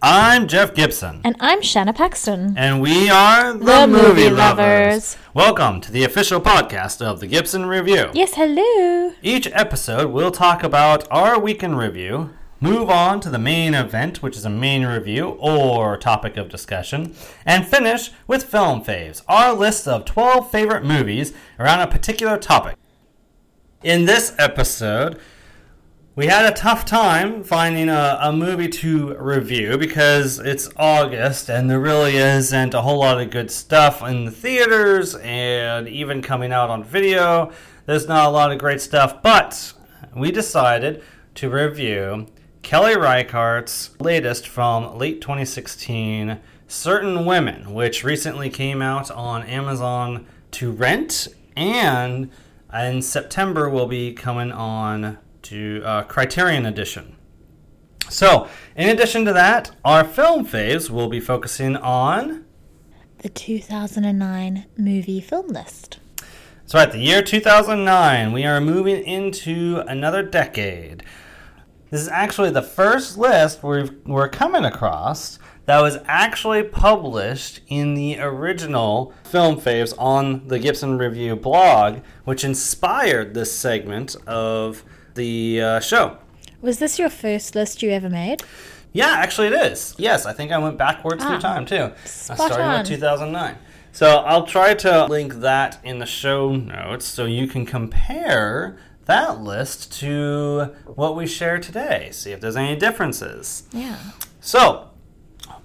I'm Jeff Gibson. And I'm Shanna Paxton. And we are the, The Movie, Movie lovers. Lovers. Welcome to the official podcast of the Gibson Review. Yes, hello. Each episode, we'll talk about our weekend review, move on to the main event, which is a main review or topic of discussion, and finish with film faves, our list of 12 favorite movies around a particular topic. In this episode, we had a tough time finding a, a movie to review because it's August and there really isn't a whole lot of good stuff in the theaters and even coming out on video. There's not a lot of great stuff, but we decided to review Kelly Reichardt's latest from late 2016, Certain Women, which recently came out on Amazon to rent and in September will be coming on to uh, Criterion Edition. So, in addition to that, our film faves will be focusing on. The 2009 movie film list. That's right, the year 2009. We are moving into another decade. This is actually the first list we've, we're coming across that was actually published in the original Film Faves on the Gibson Review blog, which inspired this segment of the uh, show. Was this your first list you ever made? Yeah, actually, it is. Yes, I think I went backwards through Ah, time too. spot I started on. with 2009. So I'll try to link that in the show notes so you can compare that list to what we share today. See if there's any differences. Yeah. So,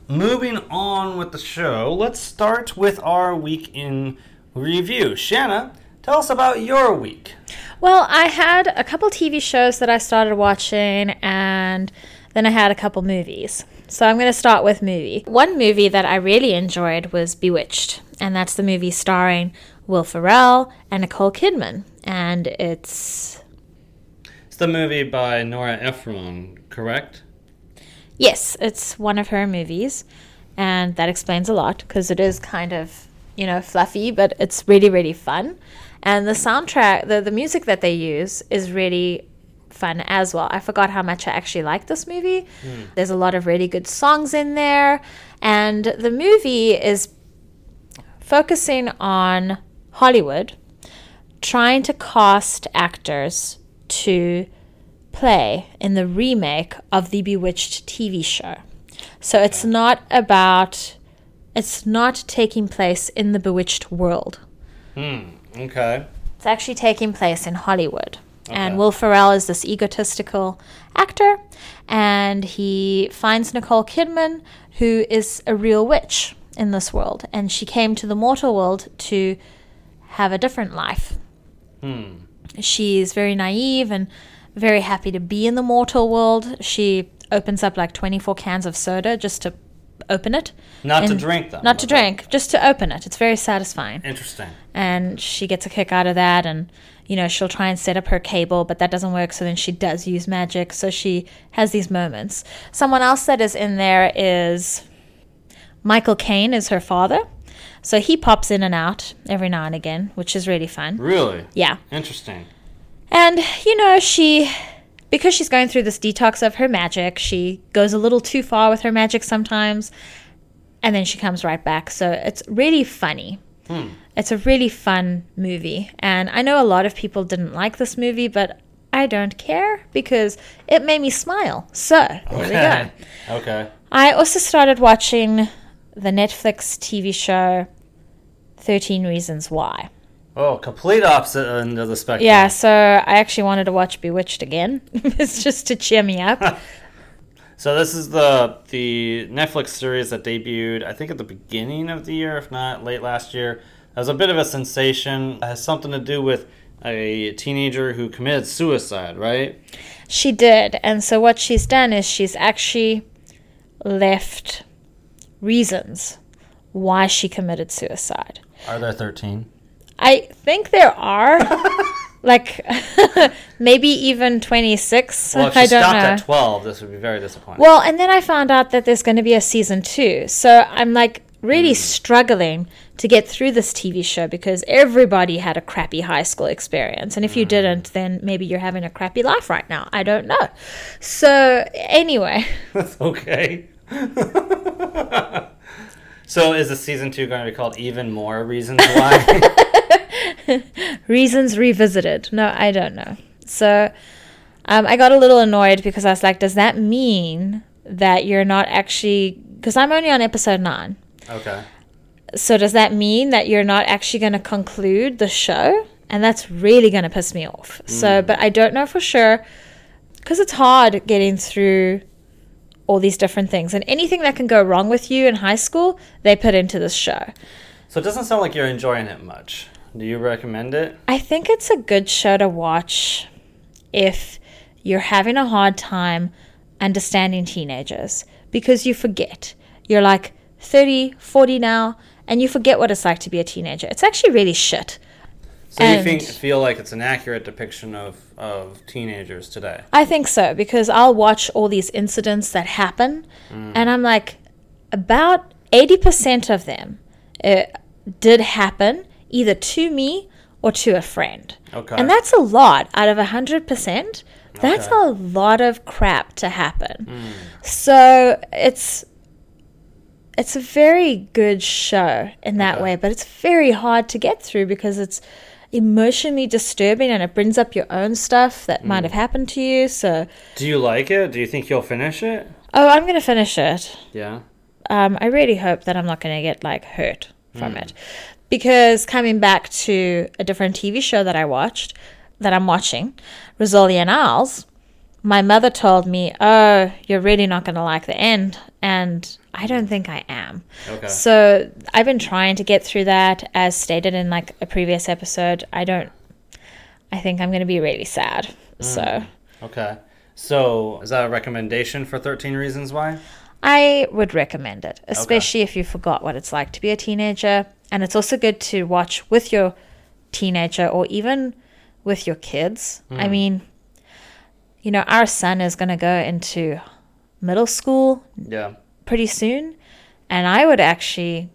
moving on with the show, let's start with our week in review. Shanna, tell us about your week. Well, I had a couple TV shows that I started watching, and then I had a couple movies. So I'm going to start with movie. One movie that I really enjoyed was Bewitched, and that's the movie starring Will Ferrell and Nicole Kidman. And it's It's the movie by Nora Ephron, correct? Yes, it's one of her movies, and that explains a lot because it is kind of, you know, fluffy, but it's really, really fun. And the soundtrack, the, the music that they use is really fun as well. I forgot how much I actually like this movie. There's a lot of really good songs in there, and the movie is focusing on Hollywood trying to cast actors to play in the remake of the Bewitched TV show. So it's not about, it's not taking place in the Bewitched world. Hmm, okay. It's actually taking place in Hollywood. Okay. And Will Ferrell is this egotistical actor, and he finds Nicole Kidman, who is a real witch in this world. And she came to the mortal world to have a different life. Hmm. She's very naive and very happy to be in the mortal world. She opens up like 24 cans of soda just to open it. Not to drink them. Not to drink, just to open it. It's very satisfying Interesting. and she gets a kick out of that and you know she'll try and set up her cable but that doesn't work so then she does use magic so she has these moments someone else that is in there is michael caine is her father so he pops in and out every now and again which is really fun Really? yeah Interesting. and, you know, she, because she's going through this detox of her magic, she goes a little too far with her magic sometimes, and then she comes right back. So it's really funny. Hmm. It's a really fun movie. And I know a lot of people didn't like this movie, but I don't care because it made me smile. So there we go. okay. I also started watching the Netflix TV show 13 Reasons Why. Oh, complete opposite end of the spectrum. Yeah, so I actually wanted to watch Bewitched again. it's just to cheer me up. So this is the the Netflix series that debuted, I think, at the beginning of the year, if not late last year. It was a bit of a sensation. It has something to do with a teenager who committed suicide, right? she did. And so what she's done is she's actually left reasons why she committed suicide. Are there thirteen? I think there are like maybe even 26. Well, if don't stopped know. at twelve, this would be very disappointing. Well, and then I found out that there's going to be a season two. So I'm like really hmm. struggling to get through this TV show because everybody had a crappy high school experience. And if you hmm. didn't, then maybe you're having a crappy life right now. I don't know. So, anyway, That's okay. So is the season two going to be called Even More Reasons Why? Reasons Revisited. No, I don't know. So um, I got a little annoyed because I was like, does that mean that you're not actually. Because I'm only on episode nine. okay. So does that mean that you're not actually going to conclude the show? And that's really going to piss me off. So, but I don't know for sure because it's hard getting through all these different things. And anything that can go wrong with you in high school, they put into this show. So it doesn't sound like you're enjoying it much. Do you recommend it? I think it's a good show to watch if you're having a hard time understanding teenagers because you forget. You're like 30, 40 now, and you forget what it's like to be a teenager. It's actually really shit. So you think feel like it's an accurate depiction of, of teenagers today? I think so because I'll watch all these incidents that happen, and I'm like, about 80% of them uh, did happen either to me or to a friend. Okay. And that's a lot out of 100%. That's Okay. a lot of crap to happen. So it's it's a very good show in that Okay. way, but it's very hard to get through because it's emotionally disturbing and it brings up your own stuff that might have happened to you. So, Do you like it? Do you think you'll finish it? oh, I'm going to finish it. Yeah. Um, I really hope that I'm not going to get like hurt from it. Because coming back to a different TV show that I watched, that I'm watching, Rizzoli and Isles, my mother told me, Oh, you're really not going to like the end. And I don't think I am. Okay. So I've been trying to get through that, as stated in like a previous episode. I don't, I think I'm going to be really sad. Mm. So Okay. So is that a recommendation for 13 Reasons Why? I would recommend it, especially if you forgot what it's like to be a teenager. And it's also good to watch with your teenager or even with your kids. I mm. mean, you know, our son is going to go into middle school Yeah. pretty soon. And I would actually,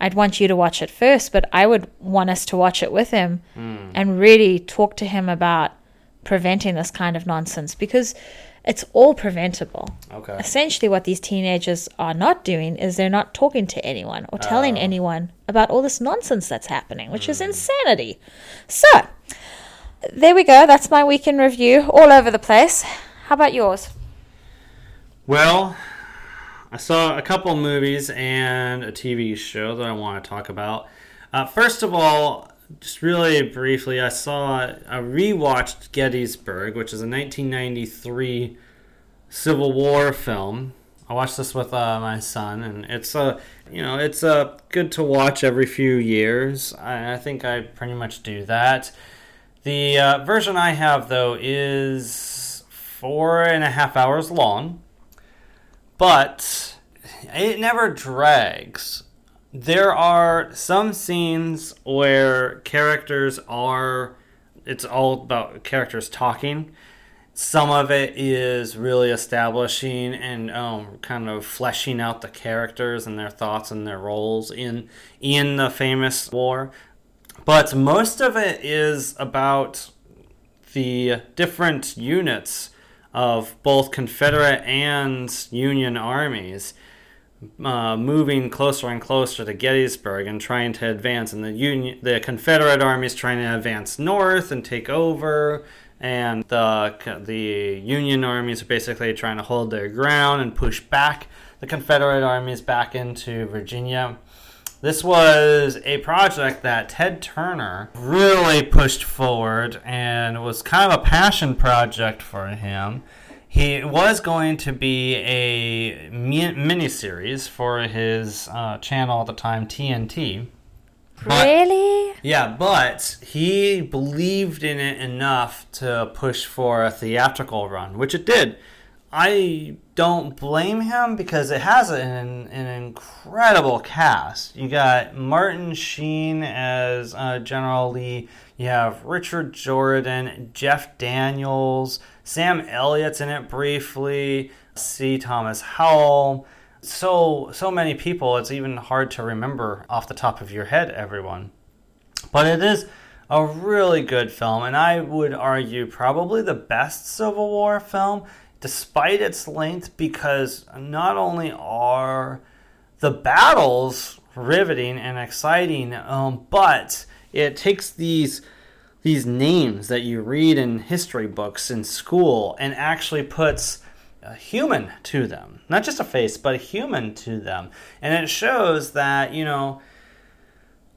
I'd want you to watch it first, but I would want us to watch it with him hmm. and really talk to him about preventing this kind of nonsense because it's all preventable Okay. essentially what these teenagers are not doing is they're not talking to anyone or telling ah. anyone about all this nonsense that's happening, which is hmm. insanity. So, there we go. That's my weekend review all over the place. How about yours? Well, I saw a couple movies and a TV show that I want to talk about. Uh, first of all, just really briefly, I saw I rewatched Gettysburg, which is a 1993 Civil War film. I watched this with uh, my son, and it's a you know it's uh, good to watch every few years. I, I think I pretty much do that. The uh, version I have though is four and a half hours long but it never drags. There are some scenes where characters are, it's all about characters talking. Some of it is really establishing and um, kind of fleshing out the characters and their thoughts and their roles in in the famous war. But most of it is about the different units of both Confederate and Union armies uh, moving closer and closer to Gettysburg and trying to advance, and the Union, the Confederate armies trying to advance north and take over, and the the Union armies are basically trying to hold their ground and push back the Confederate armies back into Virginia. This was a project that Ted Turner really pushed forward and was kind of a passion project for him. He was going to be a mi- miniseries for his uh, channel at the time, TNT. But- really? Yeah, but he believed in it enough to push for a theatrical run, which it did. I don't blame him because it has an, an incredible cast. You got Martin Sheen as uh, General Lee. You have Richard Jordan, Jeff Daniels, Sam Elliott's in it briefly. C. Thomas Howell. So so many people. It's even hard to remember off the top of your head. Everyone. But it is a really good film, and I would argue probably the best Civil War film. Despite its length, because not only are the battles riveting and exciting, um, but it takes these these names that you read in history books in school and actually puts a human to them. Not just a face, but a human to them. And it shows that, you know,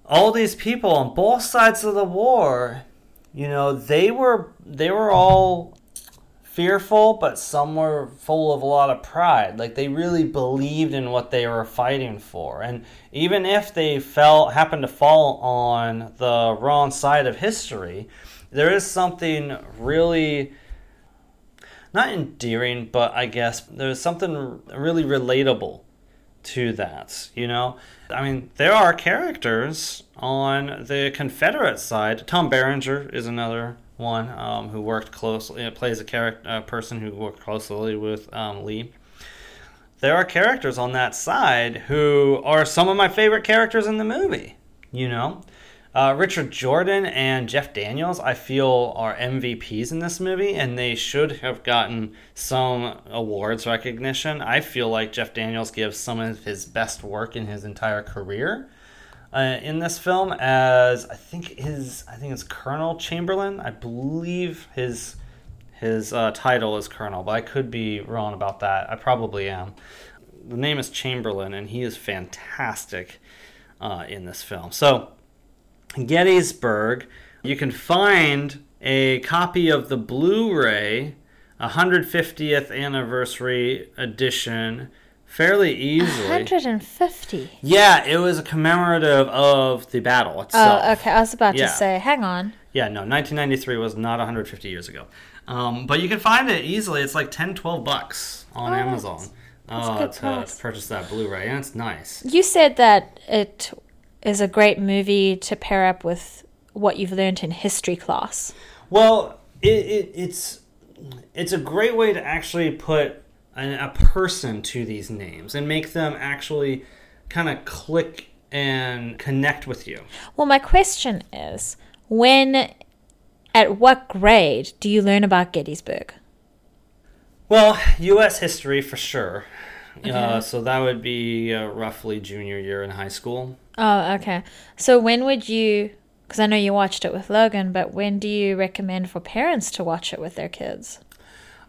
all these people on both sides of the war, you know, they were they were all fearful, but some were full of a lot of pride. Like they really believed in what they were fighting for. And even if they fell happened to fall on the wrong side of history, there is something really not endearing, but I guess there's something really relatable to that, you know? I mean, there are characters on the Confederate side. Tom Berenger is another one um, who worked closely, plays a character, a person who worked closely with um, Lee. There are characters on that side who are some of my favorite characters in the movie. You know, uh, Richard Jordan and Jeff Daniels, I feel, are MVPs in this movie, and they should have gotten some awards recognition. I feel like Jeff Daniels gives some of his best work in his entire career uh, in this film as I think his I think it's Colonel Chamberlain. I believe his his uh, title is Colonel, but I could be wrong about that. I probably am. The name is Chamberlain, and he is fantastic uh, in this film. So Gettysburg, you can find a copy of the Blu-ray 150th anniversary edition fairly easily. 150. Yeah, it was a commemorative of the battle itself. Oh, okay. I was about Yeah. to say, hang on. Yeah, no, 1993 was not 150 years ago. Um, but you can find it easily. It's like 10, 12 bucks on Oh, Amazon uh, good to, price. to purchase that Blu-ray, and it's nice. You said that it is a great movie to pair up with what you've learned in history class. Well, it, it, it's it's a great way to actually put a person to these names and make them actually kind of click and connect with you. Well, my question is when, at what grade do you learn about Gettysburg? Well, U.S. history for sure. Uh, so that would be uh, roughly junior year in high school. Oh, okay. So when would you, because I know you watched it with Logan, but when do you recommend for parents to watch it with their kids?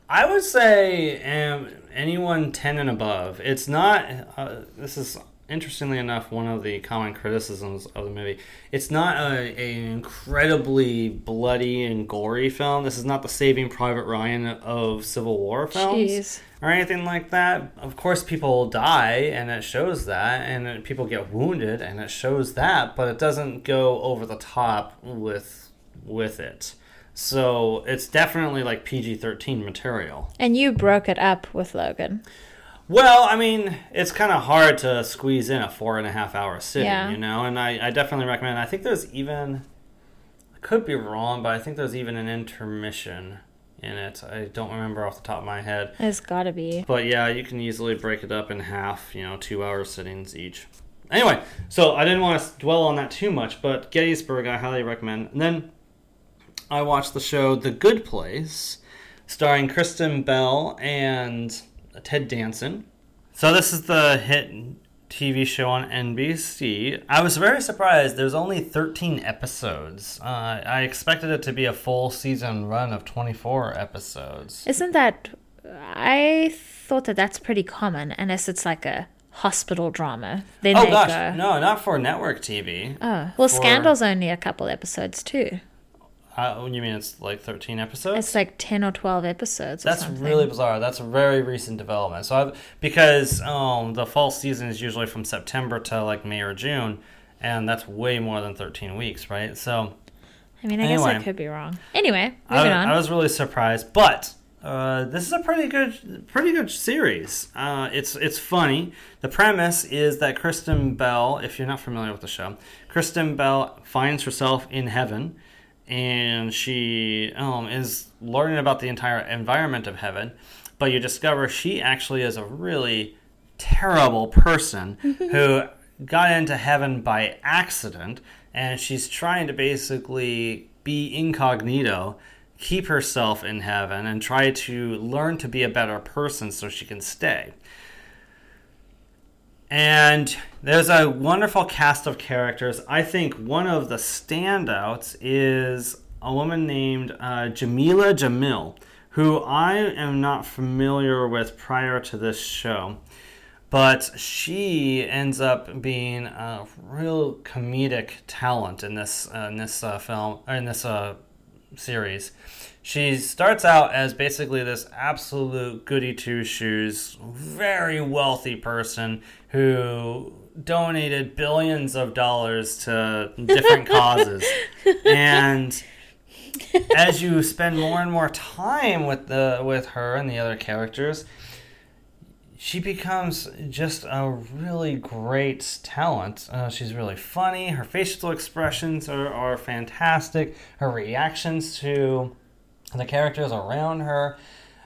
I would say um, anyone 10 and above. It's not, uh, this is interestingly enough one of the common criticisms of the movie. It's not a, a incredibly bloody and gory film. This is not the Saving Private Ryan of Civil War films Jeez. or anything like that. Of course, people die, and it shows that, and people get wounded, and it shows that, but it doesn't go over the top with with it. So it's definitely like PG thirteen material. And you broke it up with Logan. Well, I mean, it's kind of hard to squeeze in a four and a half hour sitting, Yeah. you know, and I, I definitely recommend. I think there's even, I could be wrong, but I think there's even an intermission in it. I don't remember off the top of my head. It's gotta be. But yeah, you can easily break it up in half, you know, two hour sittings each. Anyway, so I didn't want to dwell on that too much, but Gettysburg I highly recommend. And then I watched the show The Good Place, starring Kristen Bell and Ted Danson. So this is the hit TV show on NBC. I was very surprised. There's only 13 episodes. Uh, I expected it to be a full season run of 24 episodes. Isn't that. I thought that that's pretty common, unless it's like a hospital drama. Then Oh gosh, go. no, not for network TV. Oh, well, For- Scandal's only a couple episodes too. Uh, you mean it's like 13 episodes? It's like 10 or 12 episodes or That's something. really bizarre. That's a very recent development. So, I've, because um, the fall season is usually from September to like May or June, and that's way more than 13 weeks, right? So, I mean, I guess I could be wrong. Anyway, I, moving on. I was really surprised, but uh, this is a pretty good, pretty good series. Uh, it's it's funny. The premise is that Kristen Bell, if you're not familiar with the show, Kristen Bell finds herself in heaven, and she um, is learning about the entire environment of heaven. But you discover she actually is a really terrible person who got into heaven by accident and she's trying to basically be incognito keep herself in heaven and try to learn to be a better person so she can stay. And there's a wonderful cast of characters. I think one of the standouts is a woman named uh, Jameela Jamil, who I am not familiar with prior to this show. But she ends up being a real comedic talent in this uh, in this uh, film in this uh, series. She starts out as basically this absolute goody two shoes, very wealthy person who donated billions of dollars to different causes. And as you spend more and more time with the with her and the other characters, she becomes just a really great talent. Uh, she's really funny. Her facial expressions are, are fantastic. Her reactions to the characters around her.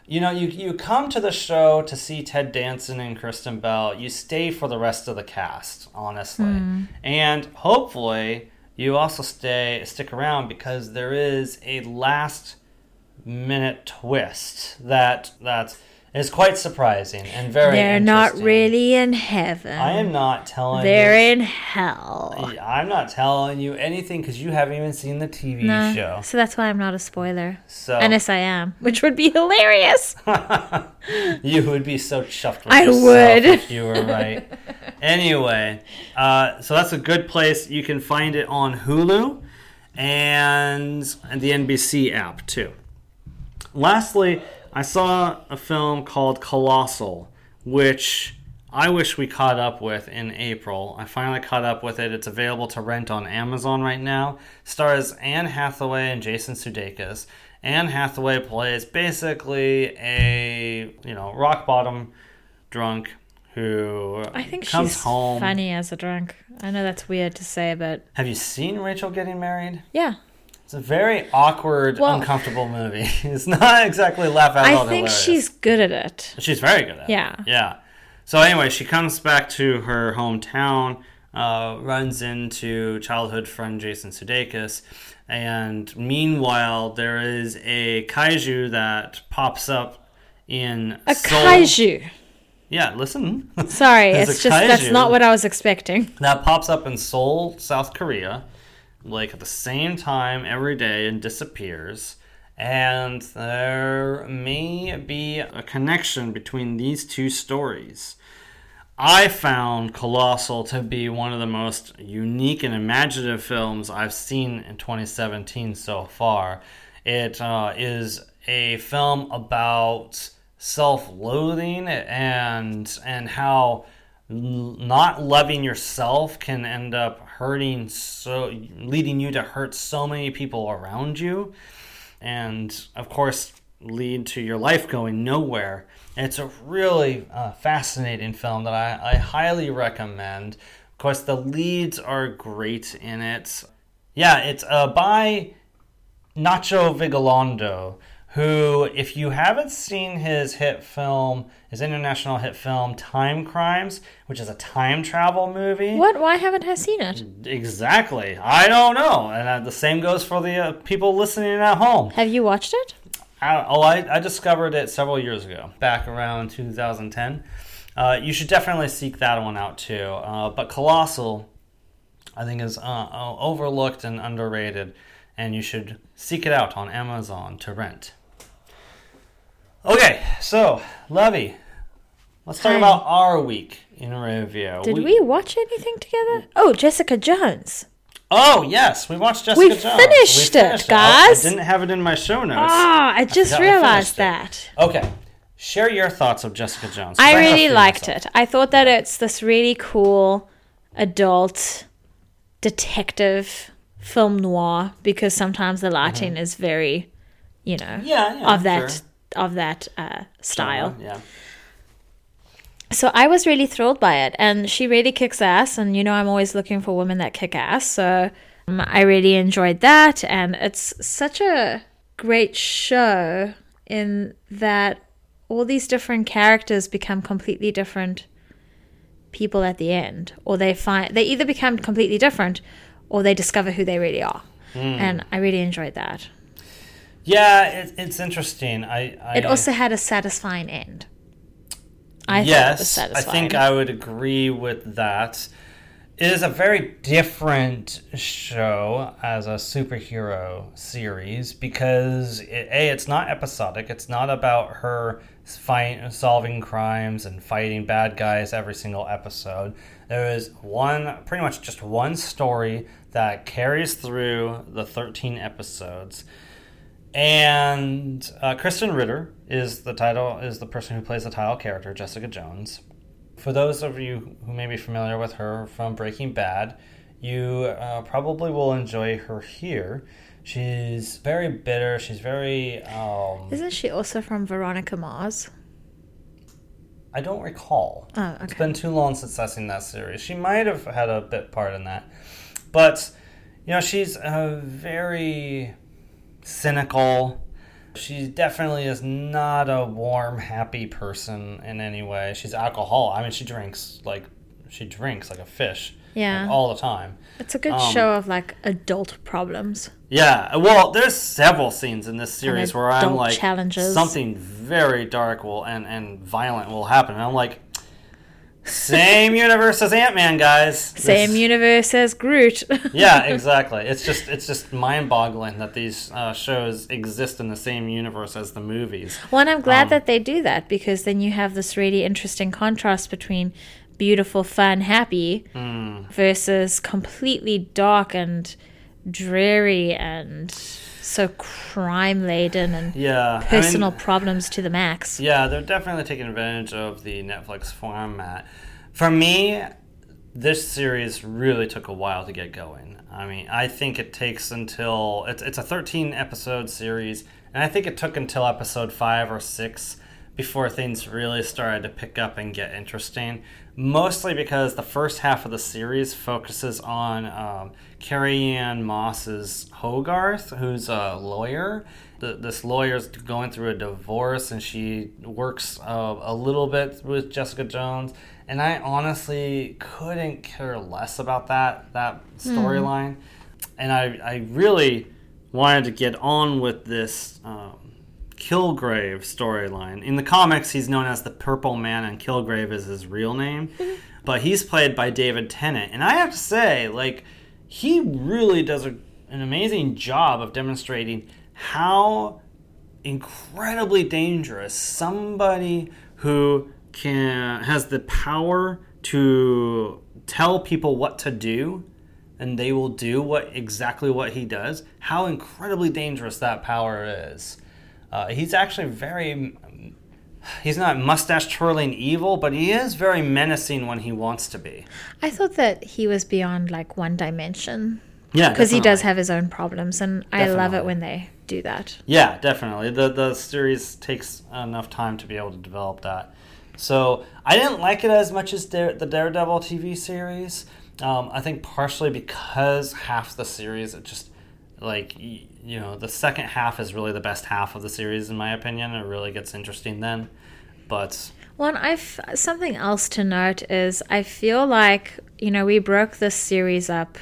You know, you, you come to the show to see Ted Danson and Kristen Bell. You stay for the rest of the cast, honestly. Hmm. And hopefully, you also stay stick around because there is a last minute twist that that is quite surprising and very They're not really in heaven. I am not telling They're you. in hell. I'm not telling you anything because you haven't even seen the TV No, show. So that's why I'm not a spoiler. So Unless I am, which would be hilarious. you would be so chuffed with I would. if you were right. anyway, uh, so that's a good place. You can find it on Hulu and, and the NBC app too. Lastly, I saw a film called Colossal, which I wish we caught up with in April. I finally caught up with it. It's available to rent on Amazon right now. Stars Anne Hathaway and Jason Sudeikis. Anne Hathaway plays basically a you know rock bottom drunk who I think comes she's home. funny as a drunk. I know that's weird to say, but Have you seen Rachel getting married? yeah. It's a very awkward, Well- uncomfortable movie. It's not exactly laugh out loud. I think hilarious. she's good at it. She's very good at Yeah. it. Yeah. Yeah. So anyway, she comes back to her hometown, uh, runs into childhood friend Jason Sudeikis, and meanwhile there is a kaiju that pops up in A Seoul. kaiju. Yeah, listen. Sorry, it's just that's not what I was expecting. that pops up in Seoul, South Korea, like at the same time every day and disappears. And there may be a connection between these two stories. I found Colossal to be one of the most unique and imaginative films I've seen in 2017 so far. It uh, is a film about self-loathing and and how not loving yourself can end up hurting so leading you to hurt so many people around you and of course lead to your life going nowhere. It's a really uh, fascinating film that I, I highly recommend. Of course, the leads are great in it. Yeah, it's uh, by Nacho Vigalondo, who, if you haven't seen his hit film, his international hit film, Timecrimes, which is a time travel movie. What? Why haven't I seen it? Exactly. I don't know. And uh, the same goes for the uh, people listening at home. Have you watched it? I, oh, I, I discovered it several years ago, back around 2010. Uh, you should definitely seek that one out too. Uh, but Colossal, I think, is uh, uh, overlooked and underrated, and you should seek it out on Amazon to rent. Okay, so Levy, let's talk Hi. about our week in review. Did we, watch anything together? Oh, Jessica Jones. Oh yes, we watched Jessica Jones. We Jones. finished it, Oh, guys. I didn't have it in my show notes. Ah, I just forgot we realized finished that. Okay, share your thoughts of Jessica Jones. 'cause I have a really few liked myself. it. I thought that it's this really cool adult detective film noir because sometimes the lighting is very, you know, Mm-hmm. Yeah, yeah, of that sure. Of that uh, style. Yeah. So I was really thrilled by it, and she really kicks ass. And you know, I'm always looking for women that kick ass. So um, I really enjoyed that, and it's such a great show in that all these different characters become completely different people at the end, or they find they either become completely different, or they discover who they really are. And I really enjoyed that. Yeah, it, it's interesting. I, I It also had a satisfying end. I thought it was yes, I think I would agree with that. It is a very different show as a superhero series because it, a it's not episodic. It's not about her fight, solving crimes and fighting bad guys every single episode. There is one, pretty much just one story that carries through the thirteen episodes. And uh, Krysten Ritter is the title is the person who plays the title character, Jessica Jones. For those of you who may be familiar with her from Breaking Bad, you uh, probably will enjoy her here. She's very bitter. She's very. Um, Isn't she also from Veronica Mars? I don't recall. Oh, It's okay. been too long since I've seen that series. She might have had a bit part in that, but you know, she's a very cynical. She definitely is not a warm, happy person in any way. She's alcohol. I mean, she drinks like she drinks like a fish, Yeah. like, all the time. It's a good Um, show of like adult problems. Yeah, well, there's several scenes in this series where I'm like, challenges. something very dark will and and violent will happen, and I'm like, same universe as Ant Man, guys. Same This- universe as Groot. yeah, exactly. It's just it's just mind boggling that these uh, shows exist in the same universe as the movies. Well, and I'm glad Um, that they do that because then you have this really interesting contrast between beautiful, fun, happy Hmm. versus completely dark and dreary and so crime laden and Yeah, I mean- personal problems to the max. Yeah, they're definitely taking advantage of the Netflix format. For me, this series really took a while to get going. I mean, I think it takes until it's it's a 13 episode series, and I think it took until episode 5 or 6 before things really started to pick up and get interesting. Mostly because the first half of the series focuses on um, Carrie-Anne Moss's Hogarth, who's a lawyer. The, this lawyer's going through a divorce, and she works uh, a little bit with Jessica Jones. And I honestly couldn't care less about that that storyline. And I, I really wanted to get on with this um, Kilgrave storyline. In the comics, he's known as the Purple Man, and Kilgrave is his real name. but he's played by David Tennant. And I have to say, like, he really does a, an amazing job of demonstrating how incredibly dangerous somebody who can has the power to tell people what to do and they will do what exactly what he does how incredibly dangerous that power is uh, he's actually very he's not mustache twirling evil but he is very menacing when he wants to be I thought that he was beyond like one dimension yeah because he does have his own problems, and I love it when they do that. Yeah, definitely. The the series takes enough time to be able to develop that. So I didn't like it as much as Dare, the Daredevil TV series. Um, I think partially because half the series it just like you know the second half is really the best half of the series in my opinion. It really gets interesting then. But One, I f- something else to note is I feel like you know we broke this series up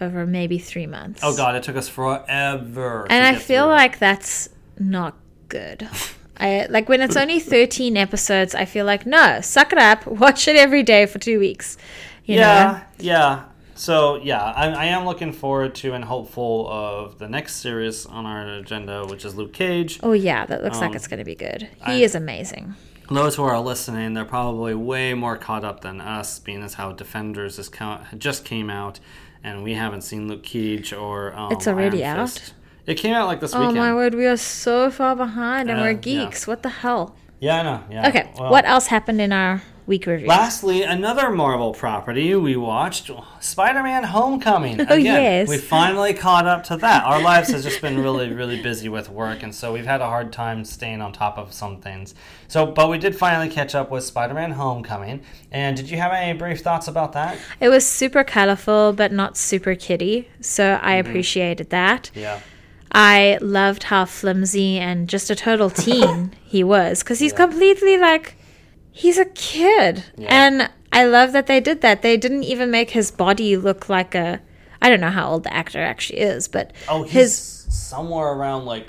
over maybe three months. oh god, it took us forever. and I feel through like that's not good. I like when it's only thirteen episodes. I feel like no, suck it up, watch it every day for two weeks. You yeah, know, yeah. So yeah, I, I am looking forward to and hopeful of the next series on our agenda, which is Luke Cage. oh yeah, that looks like Um, it's going to be good. He I- is amazing. Those who are listening, they're probably way more caught up than us, being as how Defenders is count, just came out, and we haven't seen Luke Cage or um, It's already out? It came out like this Oh weekend. Oh my word, we are so far behind, and Uh, we're yeah. geeks. What the hell? Yeah, I know. Yeah. Okay, well, what else happened in our week review? Lastly, another Marvel property we watched, Spider-Man: Homecoming. Oh, Again, yes. we finally caught up to that. Our lives has just been really, really busy with work, and so we've had a hard time staying on top of some things. So, but we did finally catch up with Spider-Man: Homecoming. And did you have any brief thoughts about that? It was super colorful, but not super kiddie, so I Mm-hmm. appreciated that. Yeah. I loved how flimsy and just a total teen he was because he's Yeah. completely like he's a kid. Yeah. And I love that they did that. They didn't even make his body look like a I don't know how old the actor actually is, but Oh, he's his somewhere around like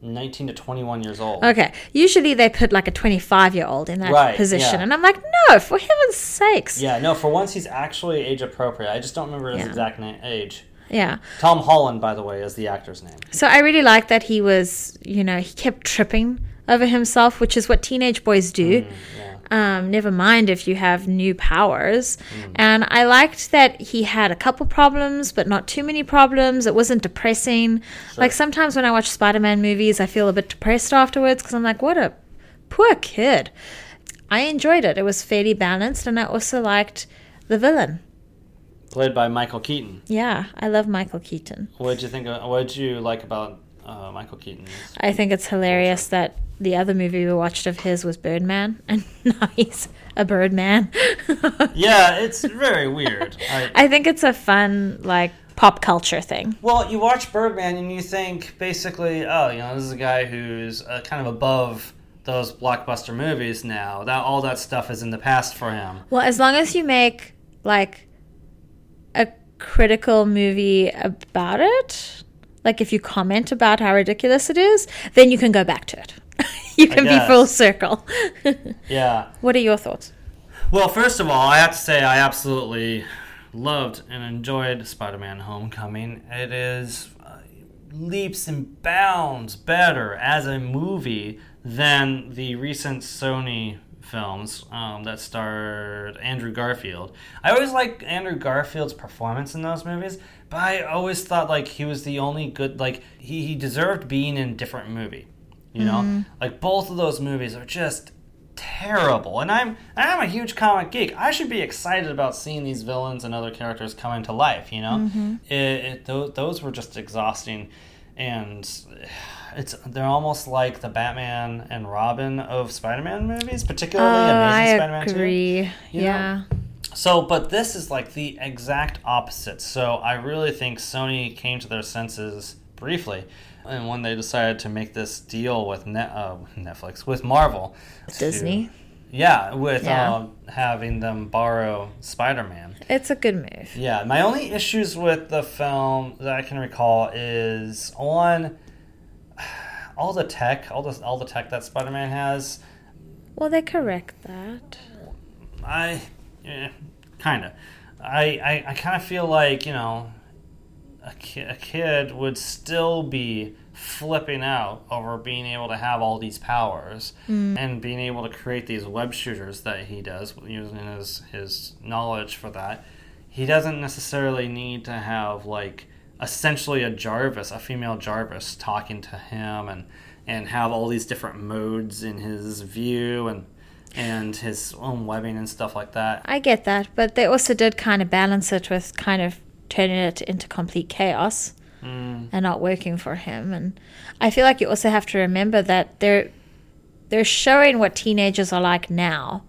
19 to 21 years old. Okay. Usually they put like a 25 year old in that Right, position. yeah. And I'm like, no, for heaven's sakes. Yeah, no, for once he's actually age appropriate. I just don't remember his Yeah. exact na- age. Yeah. Tom Holland, by the way, is the actor's name. So I really like that he was, you know, he kept tripping over himself, which is what teenage boys do. Mm, yeah. Um, never mind if you have new powers. And I liked that he had a couple problems, but not too many problems. It wasn't depressing. Like sometimes when I watch Spider Man movies, I feel a bit depressed afterwards because I'm like, what a poor kid. I enjoyed it. It was fairly balanced, and I also liked the villain. Played by Michael Keaton. Yeah, I love Michael Keaton. What did you think? What did you like about uh, Michael Keaton? I think it's hilarious that the other movie we watched of his was Birdman, and now he's a Birdman. Yeah, it's very weird. I, I think it's a fun, like, pop culture thing. well, you watch Birdman and you think basically, oh, you know, this is a guy who's uh, kind of above those blockbuster movies now. That all that stuff is in the past for him. Well, as long as you make, like, a critical movie about it, like, if you comment about how ridiculous it is, then you can go back to it. you can be full circle. Yeah. what are your thoughts? Well, first of all, I have to say I absolutely loved and enjoyed Spider-Man: Homecoming. It is uh, leaps and bounds better as a movie than the recent Sony films um, that starred Andrew Garfield. I always like Andrew Garfield's performance in those movies, but I always thought like he was the only good like he, he deserved being in a different movie. You know, mm-hmm. like both of those movies are just terrible. And I'm I'm a huge comic geek. I should be excited about seeing these villains and other characters come into life. You know, mm-hmm. it, it those, those were just exhausting, and it's they're almost like the Batman and Robin of Spider-Man movies, particularly Oh, I Spider-Man Two. agree. You know? So, but this is like the exact opposite. So, I really think Sony came to their senses briefly, and when they decided to make this deal with Net, uh, Netflix, with Marvel, to- Disney. yeah, with Yeah. Uh, having them borrow Spider-Man. It's a good move. Yeah, my only issues with the film that I can recall is on all the tech, all the all the tech that Spider-Man has. Well, they correct that. I, eh, kind of. I, I, I kind of feel like, you know, a, ki- a kid would still be flipping out over being able to have all these powers and being able to create these web shooters that he does using his, his knowledge for that. He doesn't necessarily need to have, like, essentially a Jarvis, a female Jarvis, talking to him and, and have all these different modes in his view and and his own webbing and stuff like that. I get that, but they also did kind of balance it with kind of turning it into complete chaos Mm. and not working for him. And I feel like you also have to remember that they're they're showing what teenagers are like now,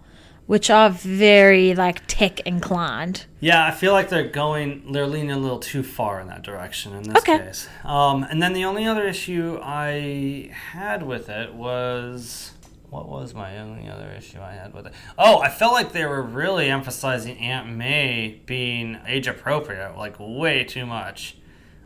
which are very like tech inclined. Yeah, I feel like they're going, they're leaning a little too far in that direction in this Okay. case. Um, and then the only other issue I had with it was. What was my only other issue I had with it? Oh, I felt like they were really emphasizing Aunt May being age appropriate, like way too much.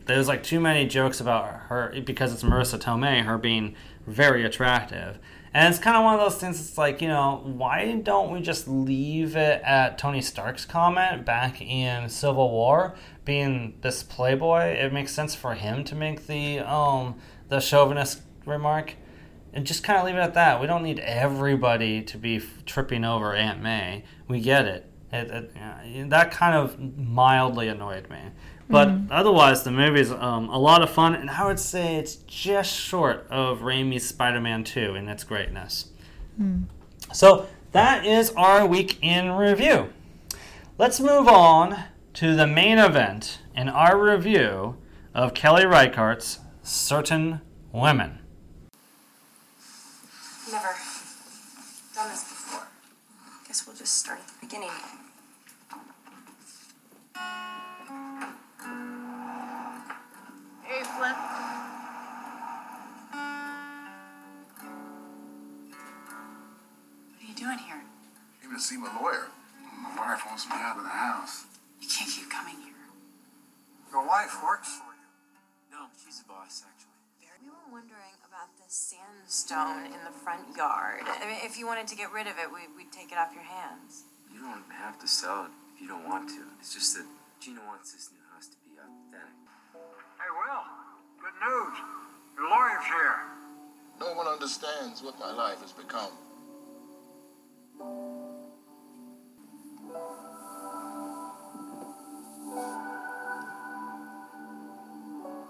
There's like too many jokes about her because it's Marisa Tomei, her being very attractive. And it's kind of one of those things. It's like you know, why don't we just leave it at Tony Stark's comment back in Civil War, being this playboy? It makes sense for him to make the um the chauvinist remark, and just kind of leave it at that. We don't need everybody to be f- tripping over Aunt May. We get it. It, it, yeah, that kind of mildly annoyed me. But otherwise, the movie's um, a lot of fun, and I would say it's just short of Raimi's Spider-Man 2 in its greatness. So that is our week in review. Let's move on to the main event in our review of Kelly Reichardt's Certain Women. Never done this before. Guess we'll just start at the beginning. Hey, Flip. What are you doing here? Came to see my lawyer. My wife wants me out of the house. You can't keep coming here. Your wife works for you. No, she's the boss, actually. Very We were wondering about the sandstone in the front yard. I mean, if you wanted to get rid of it, we, we'd take it off your hands. You don't have to sell it if you don't want to. It's just that Gina wants this new house to be authentic. Hey, Will, good news. Your lawyer's here. No one understands what my life has become.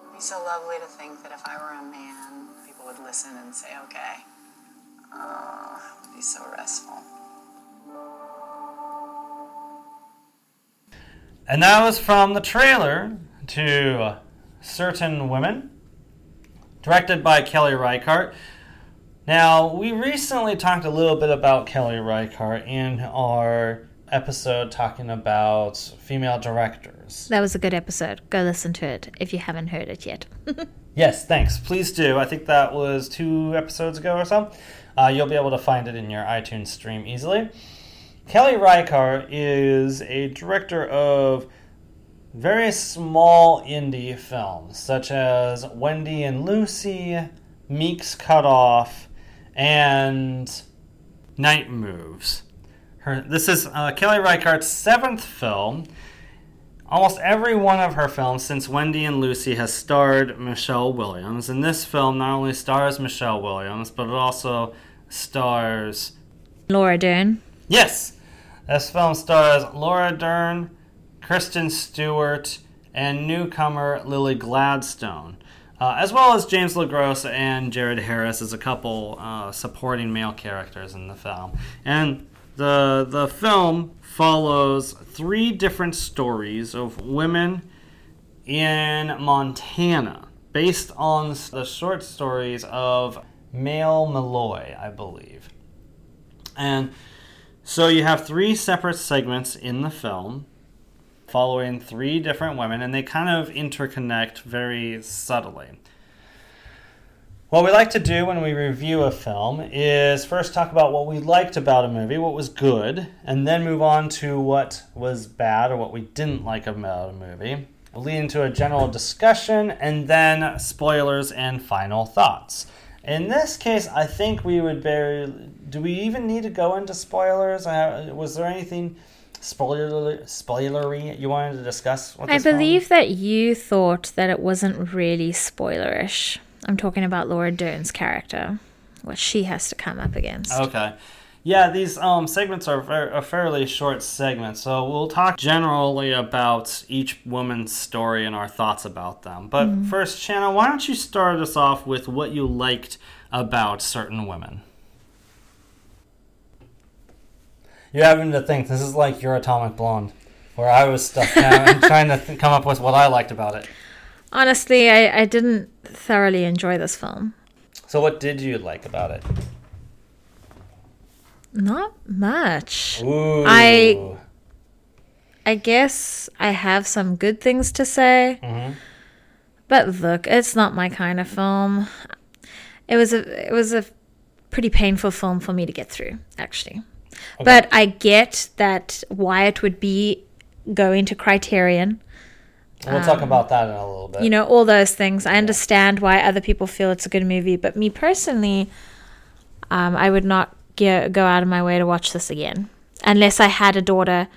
It'd be so lovely to think that if I were a man, people would listen and say, okay. It would be so restful. And that was from the trailer to Certain Women, directed by Kelly Reichardt. Now, we recently talked a little bit about Kelly Reichardt in our episode talking about female directors. That was a good episode. Go listen to it if you haven't heard it yet. Yes, thanks. Please do. I think that was two episodes ago or so. Uh, you'll be able to find it in your iTunes stream easily. Kelly Reichardt is a director of very small indie films, such as Wendy and Lucy, Meek's Cutoff, and Night Moves. Her, this is uh, Kelly Reichardt's seventh film. Almost every one of her films since Wendy and Lucy has starred Michelle Williams, and this film not only stars Michelle Williams, but it also stars Laura Dern. Yes, this film stars Laura Dern, Kristen Stewart, and newcomer Lily Gladstone, uh, as well as James Le Gros and Jared Harris as a couple uh, supporting male characters in the film. And the the film follows three different stories of women in Montana, based on the short stories of Maile Meloy, I believe. And so you have three separate segments in the film following three different women, and they kind of interconnect very subtly. What we like to do when we review a film is first talk about what we liked about a movie, what was good, and then move on to what was bad or what we didn't like about a movie. We'll lead into a general discussion and then spoilers and final thoughts. In this case, I think we would bear. Do we even need to go into spoilers? Uh, was there anything spoiler spoilery you wanted to discuss? I this film? believe that you thought that it wasn't really spoilerish. I'm talking about Laura Dern's character, what she has to come up against. Okay. Yeah, these um, segments are ver- a fairly short segment, so we'll talk generally about each woman's story and our thoughts about them. But first, Shanna, why don't you start us off with what you liked about certain women? You're having to think. This is like your Atomic Blonde, where I was stuck down trying to th- come up with what I liked about it. Honestly, I, I didn't thoroughly enjoy this film. So, what did you like about it? Not much. Ooh. I- I guess I have some good things to say. Mhm. But look, it's not my kind of film. It was a it was a pretty painful film for me to get through, actually. But I get that why it would be going to Criterion. We'll talk about that in a little bit. You know, all those things. I understand why other people feel it's a good movie, but me personally, um, I would not ge- go out of my way to watch this again unless I had a daughter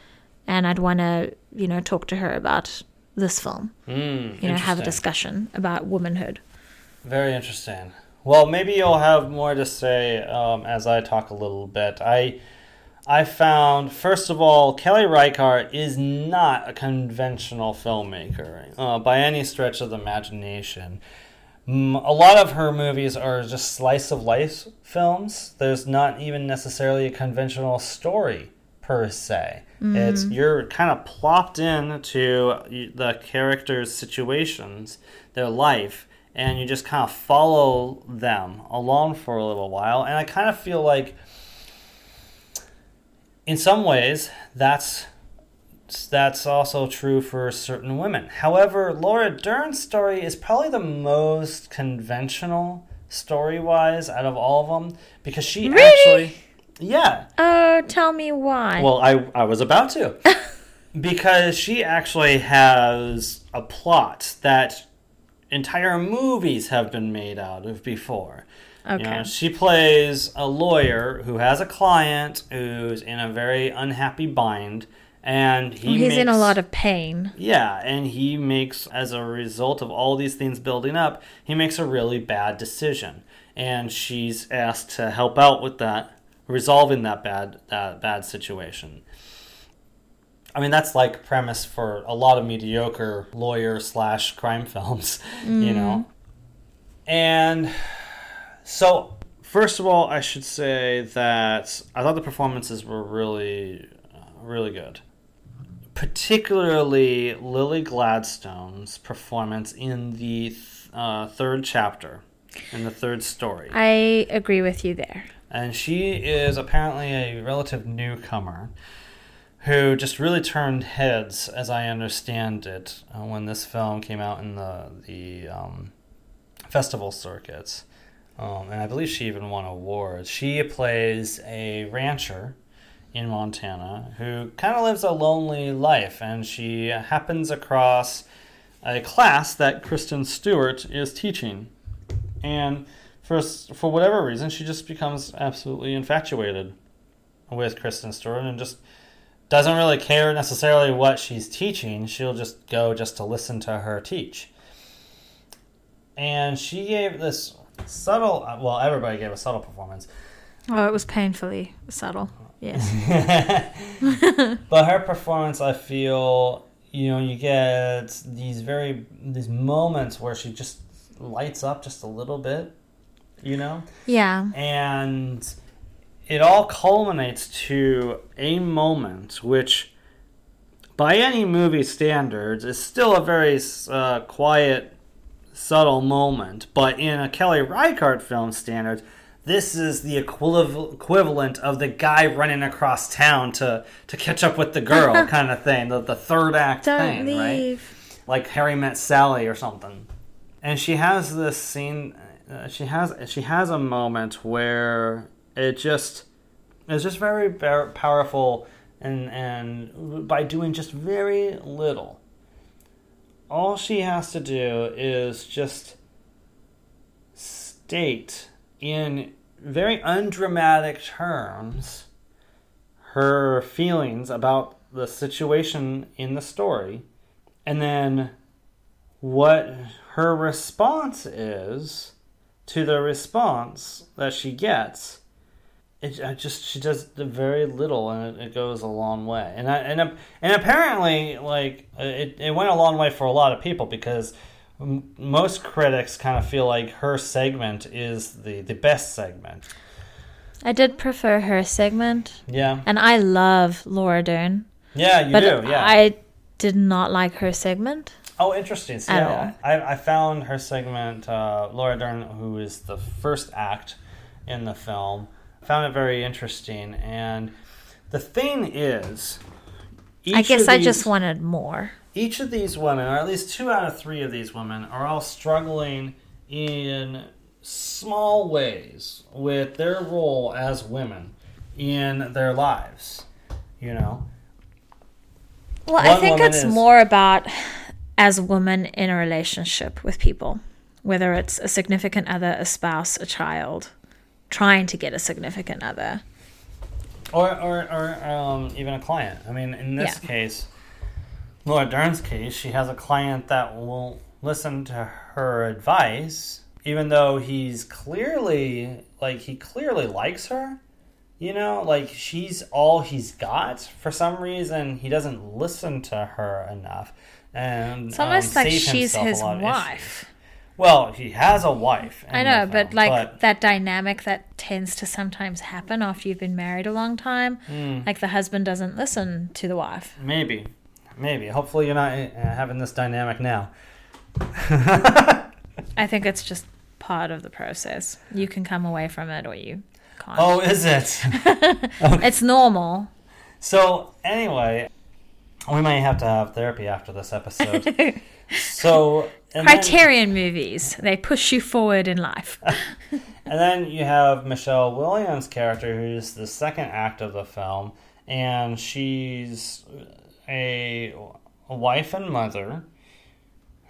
and I'd want to, you know, talk to her about this film. Mm, You know, have a discussion about womanhood. Very interesting. Well, maybe you'll have more to say um, as I talk a little bit. I I found first of all, Kelly Reichardt is not a conventional filmmaker uh, by any stretch of the imagination. Mm, a lot of her movies are just slice of life films. There's not even necessarily a conventional story per se. It's you're kind of plopped into the characters' situations, their life, and you just kind of follow them along for a little while. And I kind of feel like, in some ways, that's that's also true for certain women. However, Laura Dern's story is probably the most conventional story wise out of all of them because she Really? actually yeah Oh, tell me why. well, I, I was about to. because she actually has a plot that entire movies have been made out of before. You Okay. know, she plays a lawyer who has a client who's in a very unhappy bind, and he He's in a lot of pain. yeah, and he makes, as a result of all these things building up, he makes a really bad decision, and she's asked to help out with that, resolving that bad that bad situation. I mean, that's like premise for a lot of mediocre lawyer slash crime films, you know. Mm. And so, first of all, I should say that I thought the performances were really, uh, really good particularly Lily Gladstone's performance in the th- uh, third chapter, in the third story. I agree with you there. and she is apparently a relative newcomer who just really turned heads, as I understand it, uh, when this film came out in the the um, festival circuits. Um, and I believe she even won awards. She plays a rancher in Montana who kind of lives a lonely life, and she happens across a class that Kristen Stewart is teaching. And for, for whatever reason, she just becomes absolutely infatuated with Kristen Stewart and just doesn't really care necessarily what she's teaching. She'll just go just to listen to her teach. And she gave this subtle, well, everybody gave a subtle performance. Oh, it was painfully subtle. Yes. but her performance, I feel, you know, you get these very these moments where she just lights up just a little bit, you know, yeah. and it all culminates to a moment which, by any movie standards, is still a very uh, quiet, subtle moment. But in a Kelly Reichardt film standards, this is the equiv- equivalent of the guy running across town to, to catch up with the girl kind of thing, the, the third act Don't thing, right? like Harry met Sally or something. And she has this scene. Uh, she has she has a moment where it just is just very, very powerful, and and by doing just very little, all she has to do is just state in very undramatic terms her feelings about the situation in the story and then what her response is to the response that she gets it I just she does very little and it, it goes a long way and I, and and apparently like it, it went a long way for a lot of people because m- most critics kind of feel like her segment is the the best segment I did prefer her segment, yeah and I love Laura Dern, yeah you but do yeah I did not like her segment. Oh, interesting. I, all. I, I found her segment, uh, Laura Dern, who is the first act in the film, found it very interesting. And the thing is, I guess of I just wanted more. each of these women, or at least two out of three of these women, are all struggling in small ways with their role as women in their lives. You know, Well, I think it's is- more about as a woman in a relationship with people, whether it's a significant other, a spouse, a child, trying to get a significant other. or or, or um, even a client. I mean, in this Yeah. case, Laura Dern's case, she has a client that will listen to her advice, even though he's clearly like he clearly likes her. You know, like she's all he's got. For some reason, he doesn't listen to her enough, and It's almost um, like she's his wife. Well, he has a wife. I know, but like that dynamic that tends to sometimes happen after you've been married a long time. Hmm. Like the husband doesn't listen to the wife. Maybe, maybe. Hopefully, you're not uh, having this dynamic now. I think it's just part of the process. You can come away from it or you can't. Oh, is it? It's normal. so anyway, we might have to have therapy after this episode. so and then, Criterion movies, they push you forward in life. and then you have Michelle Williams' character, who's the second act of the film, and she's a, a wife and mother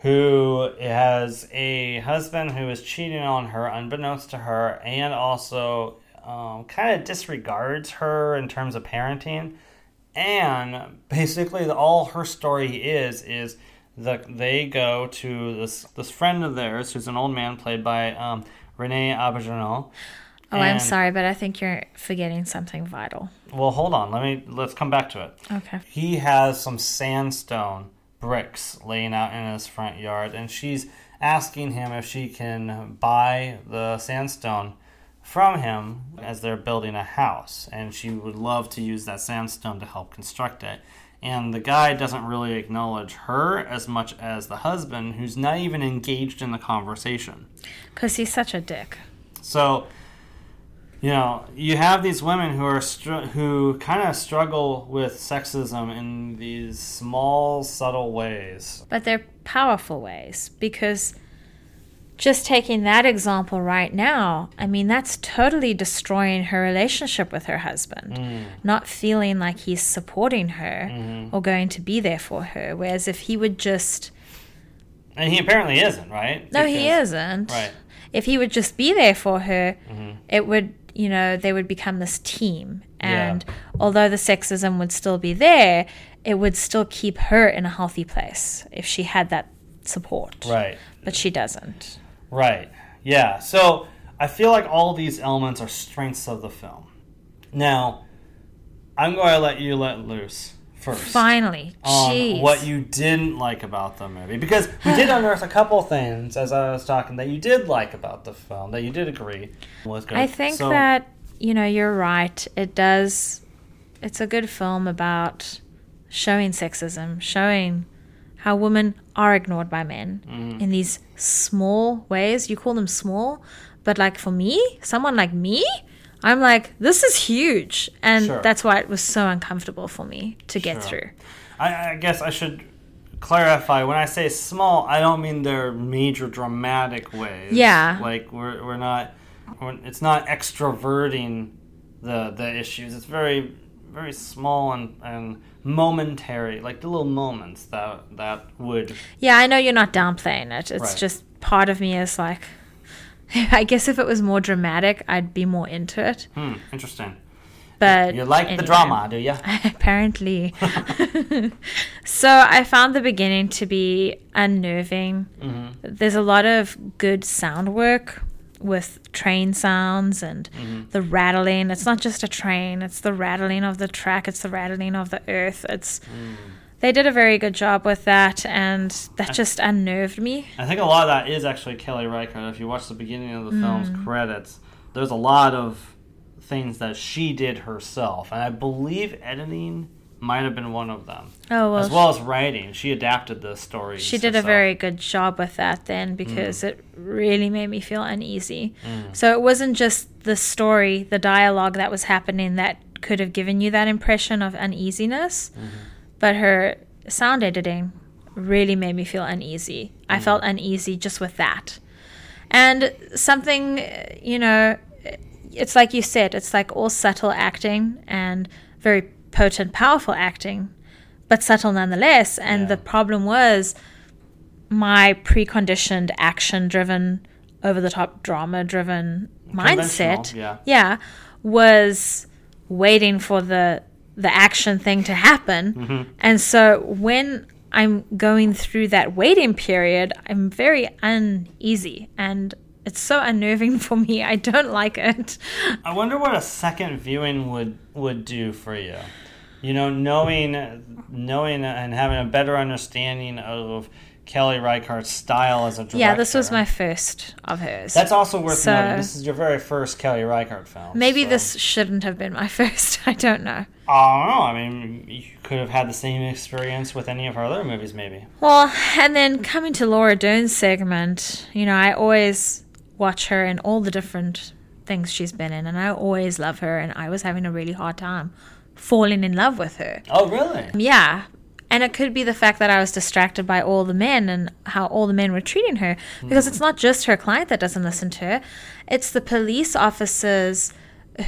who has a husband who is cheating on her unbeknownst to her and also um, kind of disregards her in terms of parenting. And basically, the, all her story is is that they go to this this friend of theirs who's an old man played by um, Rene Auberjonois. Oh, I'm sorry, but I think you're forgetting something vital. Well, hold on. Let me let's come back to it. Okay. He has some sandstone bricks laying out in his front yard, and she's asking him if she can buy the sandstone from him as they're building a house, and she would love to use that sandstone to help construct it. And the guy doesn't really acknowledge her as much as the husband, who's not even engaged in the conversation. Because he's such a dick. So, you know, you have these women who are str- who kind of struggle with sexism in these small, subtle ways. But they're powerful ways because just taking that example right now, I mean, that's totally destroying her relationship with her husband. Mm. Not feeling like he's supporting her mm-hmm. or going to be there for her. Whereas if he would just. And he apparently isn't, right? No, he isn't. Right. If he would just be there for her, mm-hmm. it would, you know, they would become this team. And although the sexism would still be there, it would still keep her in a healthy place if she had that support. Right. But she doesn't. Right. Yeah. So I feel like all these elements are strengths of the film. Now, I'm going to let you let loose first. Finally. on Jeez. what you didn't like about the movie because we did unearth a couple things as I was talking that you did like about the film that you did agree was good. I think So- that, you know, you're right. It does. It's a good film about showing sexism, showing how women are ignored by men Mm-hmm. in these small ways. You call them small, but like for me, someone like me, I'm like, this is huge. And Sure. that's why it was so uncomfortable for me to get Sure. through. I, I guess I should clarify when I say small, I don't mean they're major dramatic ways. Yeah. like we're we're not. We're, it's not extroverting the the issues. It's very very small and and momentary, like the little moments that that would. Yeah, I know you're not downplaying it. It's Right. just part of me is like, I guess if it was more dramatic, I'd be more into it. Hmm, interesting. But You like the drama, do you? apparently. so I found the beginning to be unnerving. Mm-hmm. There's a lot of good sound work with train sounds and Mm-hmm. the rattling. It's not just a train, it's the rattling of the track, it's the rattling of the earth. It's Mm. they did a very good job with that and that just unnerved me. I think a lot of that is actually Kelly Reichardt. If you watch the beginning of the film's Mm. credits, there's a lot of things that she did herself, and I believe editing might have been one of them, Oh well, as well as writing. She adapted the story. she did a very good job with that then because mm. it really made me feel uneasy. Mm. So it wasn't just the story, the dialogue that was happening that could have given you that impression of uneasiness, mm-hmm. but her sound editing really made me feel uneasy. I mm. felt uneasy just with that. And something, you know, it's like you said, it's like all subtle acting and very potent, powerful acting, but subtle nonetheless. And Yeah. the problem was my preconditioned, action driven, over the top, drama driven mindset. Yeah. Yeah. Was waiting for the the action thing to happen. Mm-hmm. And so when I'm going through that waiting period, I'm very uneasy and it's so unnerving for me. I don't like it. I wonder what a second viewing would would do for you. You know, knowing knowing and having a better understanding of Kelly Reichardt's style as a director. Yeah, this was my first of hers. That's also worth So- noting. This is your very first Kelly Reichardt film. Maybe so- this shouldn't have been my first. I don't know. I don't know. I mean, you could have had the same experience with any of her other movies, maybe. Well, and then coming to Laura Dern's segment, you know, I always watch her in all the different things she's been in, and I always love her, and I was having a really hard time falling in love with her. Oh, really? Yeah. And it could be the fact that I was distracted by all the men and how all the men were treating her. Hmm. Because it's not just her client that doesn't listen to her, it's the police officers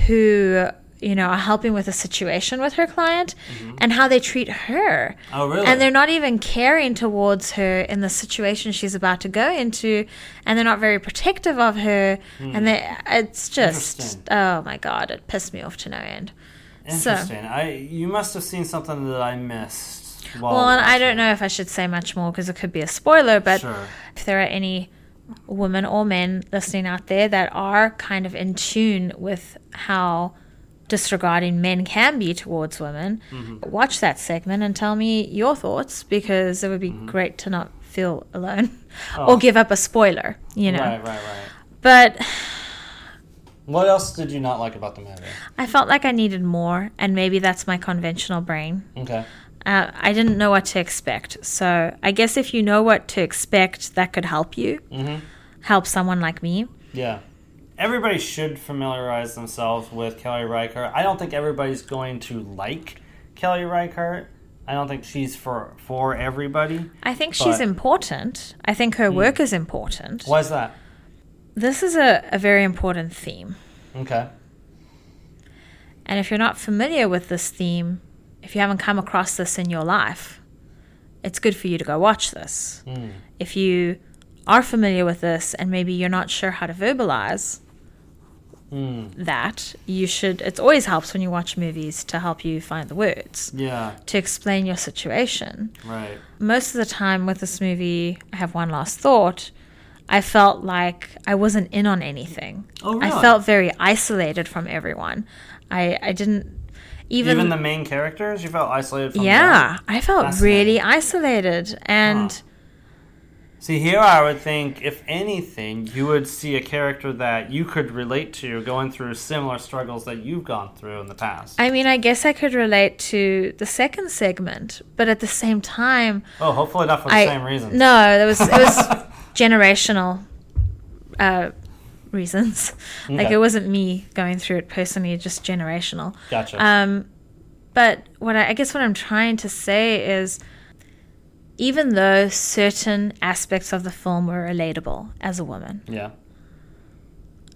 who, you know, are helping with a situation with her client and how they treat her. Mm-hmm. Oh, really? And they're not even caring towards her in the situation she's about to go into, and they're not very protective of her. And they, it's just, Hmm. Oh my God, it pissed me off to no end. So- Interesting. I you must have seen something that I missed. while Well, and I don't know if I should say much more because it could be a spoiler, but Sure. if there are any women or men listening out there that are kind of in tune with how disregarding men can be towards women, Mm-hmm. watch that segment and tell me your thoughts because it would be Mm-hmm. great to not feel alone or give up a spoiler, you know. Oh. Right, right, right. But What else did you not like about the movie? I felt like I needed more, and maybe that's my conventional brain. Okay. Uh, I didn't know what to expect. So I guess if you know what to expect, that could help you, Mm-hmm. help someone like me. Yeah. Everybody should familiarize themselves with Kelly Reichardt. I don't think everybody's going to like Kelly Reichardt. I don't think she's for for everybody. I think she's important. I think her hmm. work is important. Why is that? This is a, a very important theme. Okay. And if you're not familiar with this theme, if you haven't come across this in your life, it's good for you to go watch this. Hmm. If you are familiar with this and maybe you're not sure how to verbalize Hmm. that, you should. It always helps when you watch movies to help you find the words Yeah. to explain your situation. Right. Most of the time with this movie, I have one last thought. I felt like I wasn't in on anything. Oh, I felt very isolated from everyone. I, I didn't even, Even the main characters, you felt isolated from. yeah, them? I felt really isolated and. See, here I would think, if anything, you would see a character that you could relate to going through similar struggles that you've gone through in the past. I mean, I guess I could relate to the second segment, but at the same time, oh, hopefully not for the I same reason. no, there was it was generational uh, reasons. Like it wasn't me going through it personally, just generational. Gotcha. Um, but what I, I guess what I'm trying to say is, even though certain aspects of the film were relatable as a woman, yeah.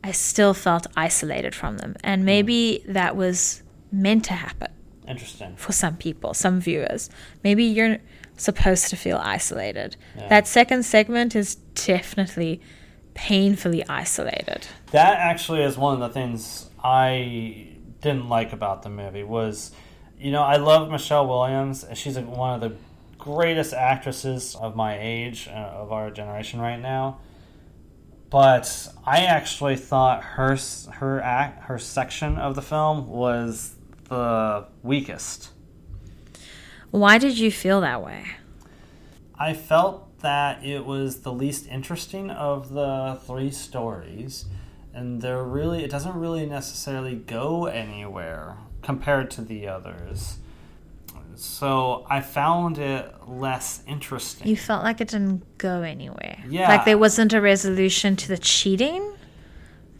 I still felt isolated from them, and maybe mm. that was meant to happen Interesting. for some people, some viewers. Maybe you're supposed to feel isolated. Yeah. That second segment is definitely painfully isolated. That actually is one of the things I didn't like about the movie was, you know, I love Michelle Williams. She's one of the greatest actresses of my age, uh, of our generation right now. But I actually thought her her act her section of the film was the weakest. Why did you feel that way? I felt that it was the least interesting of the three stories, and there really it doesn't really necessarily go anywhere compared to the others. So I found it less interesting. You felt like it didn't go anywhere. Yeah. Like there wasn't a resolution to the cheating?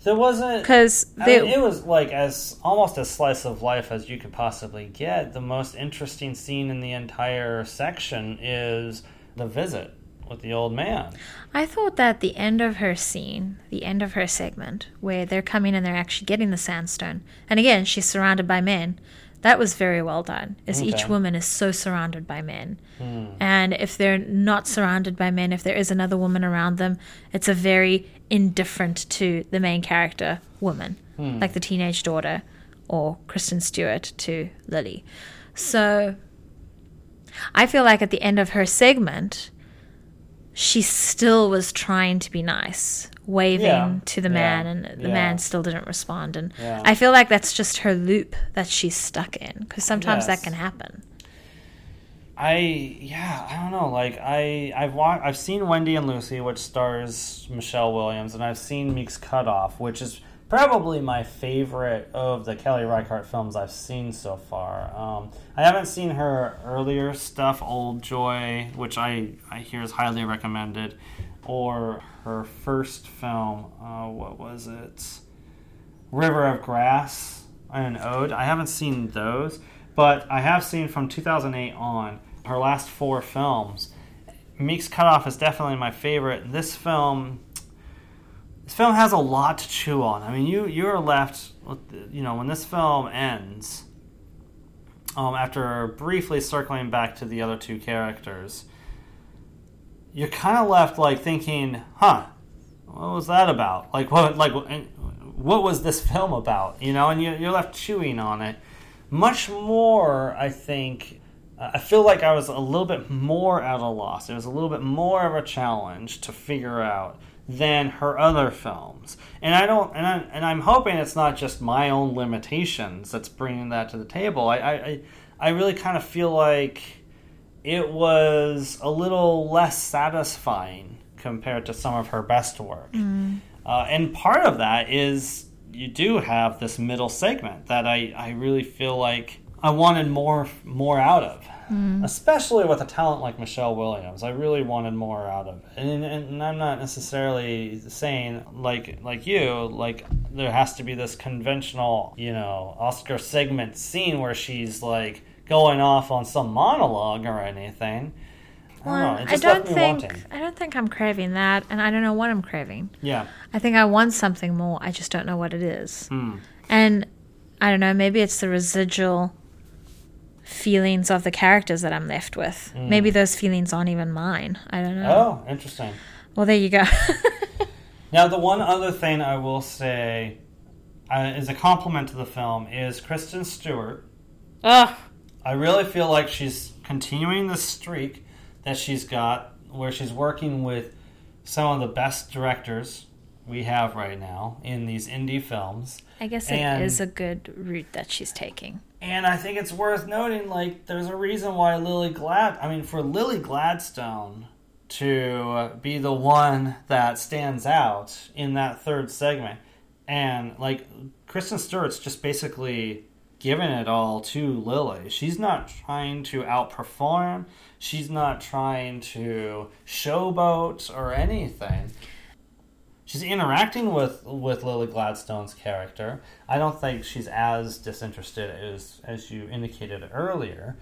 there wasn't Because I there, mean, it was like as almost as slice of life as you could possibly get. The most interesting scene in the entire section is the visit with the old man. I thought that the end of her scene, the end of her segment, where they're coming and they're actually getting the sandstone, and again, she's surrounded by men, that was very well done. As each woman is so surrounded by men. Hmm. And if they're not surrounded by men, if there is another woman around them, it's a very indifferent to the main character woman, hmm. like the teenage daughter or Kristen Stewart to Lily. So I feel like at the end of her segment, she still was trying to be nice, waving Yeah, to the yeah, man, and the yeah. man still didn't respond. And. I feel like that's just her loop that she's stuck in, because sometimes Yes. that can happen. I yeah, I don't know. Like I I've wa- I've seen Wendy and Lucy, which stars Michelle Williams, and I've seen Meek's Cutoff, which is probably my favorite of the Kelly Reichardt films I've seen so far. Um, I haven't seen her earlier stuff, Old Joy, which I I hear is highly recommended, or her first film. Uh, what was it? River of Grass and Ode. I haven't seen those, but I have seen from 2008 on her last four films. Meek's Cutoff is definitely my favorite. This film, this film has a lot to chew on. I mean, you you're left, with, you know, when this film ends, um, after briefly circling back to the other two characters, you're kind of left like thinking, huh, what was that about? Like what like what was this film about? You know, and you, you're left chewing on it. Much more, I think. I feel like I was a little bit more at a loss. It was a little bit more of a challenge to figure out than her other films. And I don't, and I'm, and I'm hoping it's not just my own limitations that's bringing that to the table. I, I, I- I really kind of feel like it was a little less satisfying compared to some of her best work. Uh, and part of that is you do have this middle segment that I, I really feel like I wanted more more out of. Especially with a talent like Michelle Williams, I really wanted more out of it. And, and I'm not necessarily saying like like you like there has to be this conventional you know Oscar segment scene where she's like going off on some monologue or anything. I don't. I don't think wanting. I don't think I'm craving that, and I don't know what I'm craving. Yeah. I think I want something more. I just don't know what it is. Hmm. And I don't know, maybe it's the residual feelings of the characters that I'm left with. Maybe those feelings aren't even mine. I don't know. Oh, interesting. Well, there you go. Now, the one other thing I will say uh, is a compliment to the film is Kristen Stewart. Ugh. I really feel like she's continuing the streak that she's got, where she's working with some of the best directors we have right now in these indie films. I guess And- it is a good route that she's taking. And I think it's worth noting, like, there's a reason why Lily Glad, I mean, for Lily Gladstone to be the one that stands out in that third segment, and, like, Kristen Stewart's just basically giving it all to Lily. She's not trying to outperform, she's not trying to showboat or anything she's interacting with with Lily Gladstone's character. I don't think she's as disinterested as as you indicated earlier,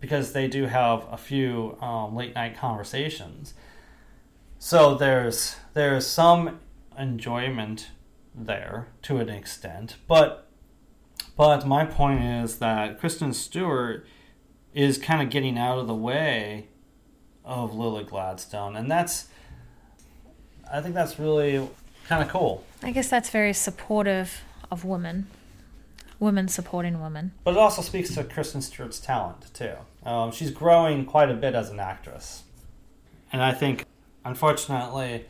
because they do have a few um, late night conversations. So there's there's some enjoyment there to an extent, but but my point is that Kristen Stewart is kind of getting out of the way of Lily Gladstone, and that's I think that's really kind of cool. I guess that's very supportive of women. Women supporting women. But it also speaks to Kristen Stewart's talent too. Um, she's growing quite a bit as an actress, and I think, unfortunately,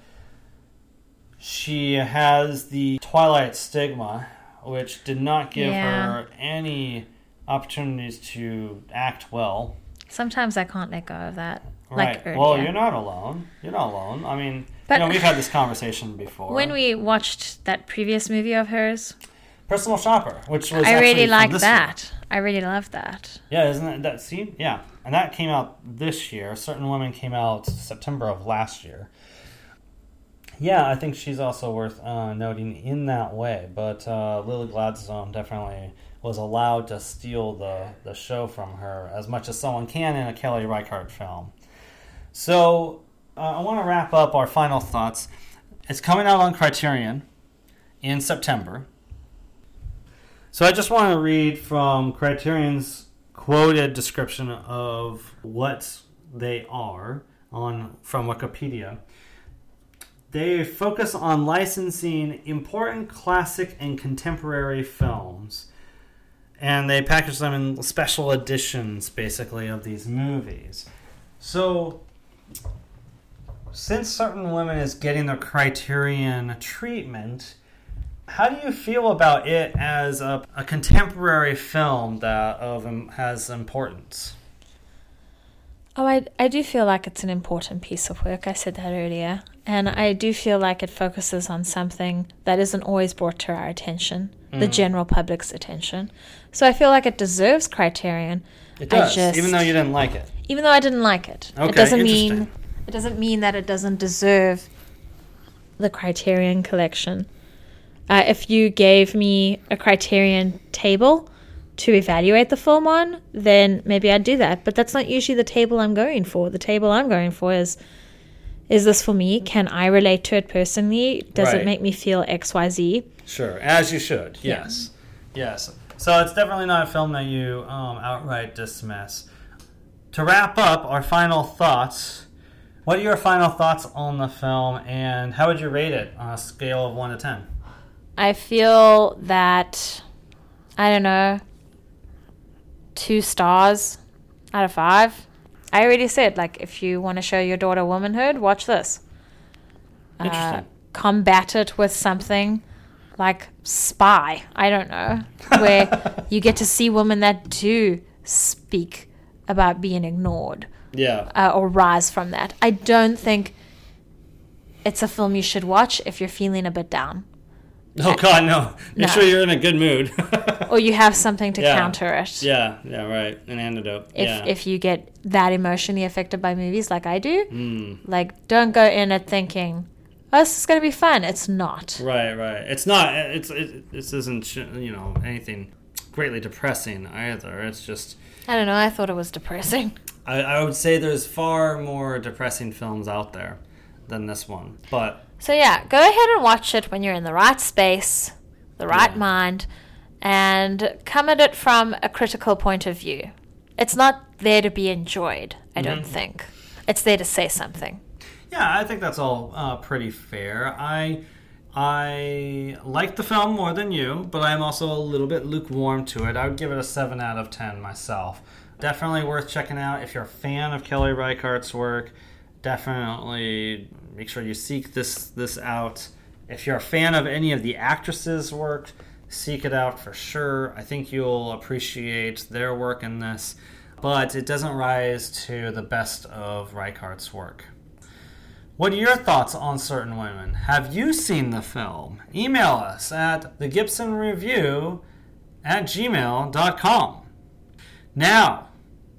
she has the Twilight stigma, which did not give Yeah. her any opportunities to act well. Sometimes I can't let go of that. Right. Like well, you're not alone. You're not alone. I mean, But- you know, we've had this conversation before. When we watched that previous movie of hers, Personal Shopper, which was I really like this year. that. I really love that. Yeah, isn't it that scene? Yeah, and that came out this year. Certain Women came out September of last year. Yeah, I think she's also worth uh, noting in that way. But uh, Lily Gladstone definitely was allowed to steal the, the show from her as much as someone can in a Kelly Reichardt film. So uh, I want to wrap up our final thoughts. It's coming out on Criterion in September. So I just want to read from Criterion's quoted description of what they are on from Wikipedia. They focus on licensing important classic and contemporary films. And they package them in special editions, basically, of these movies. So, since Certain Women is getting the Criterion treatment, how do you feel about it as a, a contemporary film that of um, has importance? Oh, I, I do feel like it's an important piece of work. I said that earlier. And I do feel like it focuses on something that isn't always brought to our attention, the Mm. general public's attention. So I feel like it deserves Criterion. It does, just- even though you didn't like it. Even though I didn't like it. Okay, it doesn't mean. It doesn't mean that it doesn't deserve the Criterion collection. Uh, if you gave me a Criterion table to evaluate the film on, then maybe I'd do that. But that's not usually the table I'm going for. The table I'm going for is is this for me? Can I relate to it personally? Does Right. it make me feel XYZ? Sure, as you should. Yes, yes. So it's definitely not a film that you um, outright dismiss. To wrap up, our final thoughts. What are your final thoughts on the film, and how would you rate it on a scale of one to ten? I feel that I don't know two stars out of five. I already said like if you want to show your daughter womanhood, watch this. Uh, combat it with something like Spy. I don't know where you get to see women that do speak about being ignored yeah. uh, or rise from that. I don't think it's a film you should watch if you're feeling a bit down. Oh God, no! Make No. sure you're in a good mood. or you have something to Yeah. counter it. yeah, yeah, right. An antidote. If yeah. if you get that emotionally affected by movies like I do, Mm. like don't go in it thinking, "Oh, this is gonna be fun." It's not. Right, right. It's not. It's it, this isn't you know anything greatly depressing either. It's just I don't know. I thought it was depressing. I, I would say there's far more depressing films out there than this one. But So yeah, go ahead and watch it when you're in the right space, the right Yeah. mind, and come at it from a critical point of view. It's not there to be enjoyed. I don't Mm-hmm. think. It's there to say something. yeah, I think that's all uh, pretty fair. I I like the film more than you, but I'm also a little bit lukewarm to it. I would give it a seven out of ten myself. Definitely worth checking out if you're a fan of Kelly Reichardt's work. Definitely make sure you seek this this out. If you're a fan of any of the actresses' work, seek it out for sure. I think you'll appreciate their work in this, but it doesn't rise to the best of Reichardt's work. What are your thoughts on certain women? Have you seen the film? Email us at the Gibson Review at gmail.com. Now,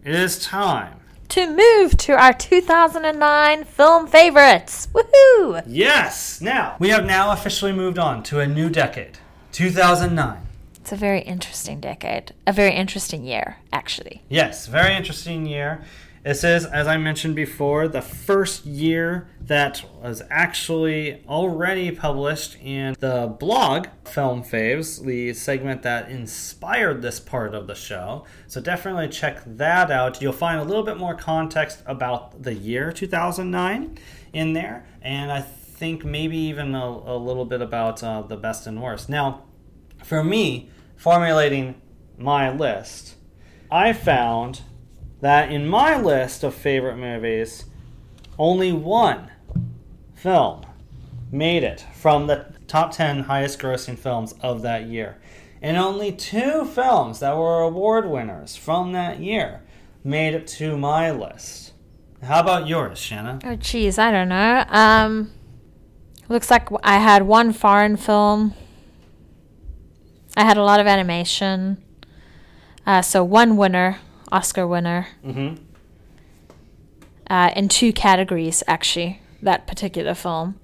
it is time. To move to our 2009 film favorites. Woohoo! Yes! Now, we have now officially moved on to a new decade 2009. It's a very interesting decade. A very interesting year, actually. Yes, very interesting year. This is, as I mentioned before, the first year that was actually already published in the blog Film Faves, the segment that inspired this part of the show. So definitely check that out. You'll find a little bit more context about the year 2009 in there, and I think maybe even a, a little bit about uh, the best and worst. Now, for me, formulating my list, I found that in my list of favorite movies, only one film made it from the top 10 highest grossing films of that year. And only two films that were award winners from that year made it to my list. How about yours, Shanna? Oh, geez, I don't know. Um, looks like I had one foreign film. I had a lot of animation. Uh, so one winner, Oscar winner, Mm-hmm. uh, in two categories actually. That particular film.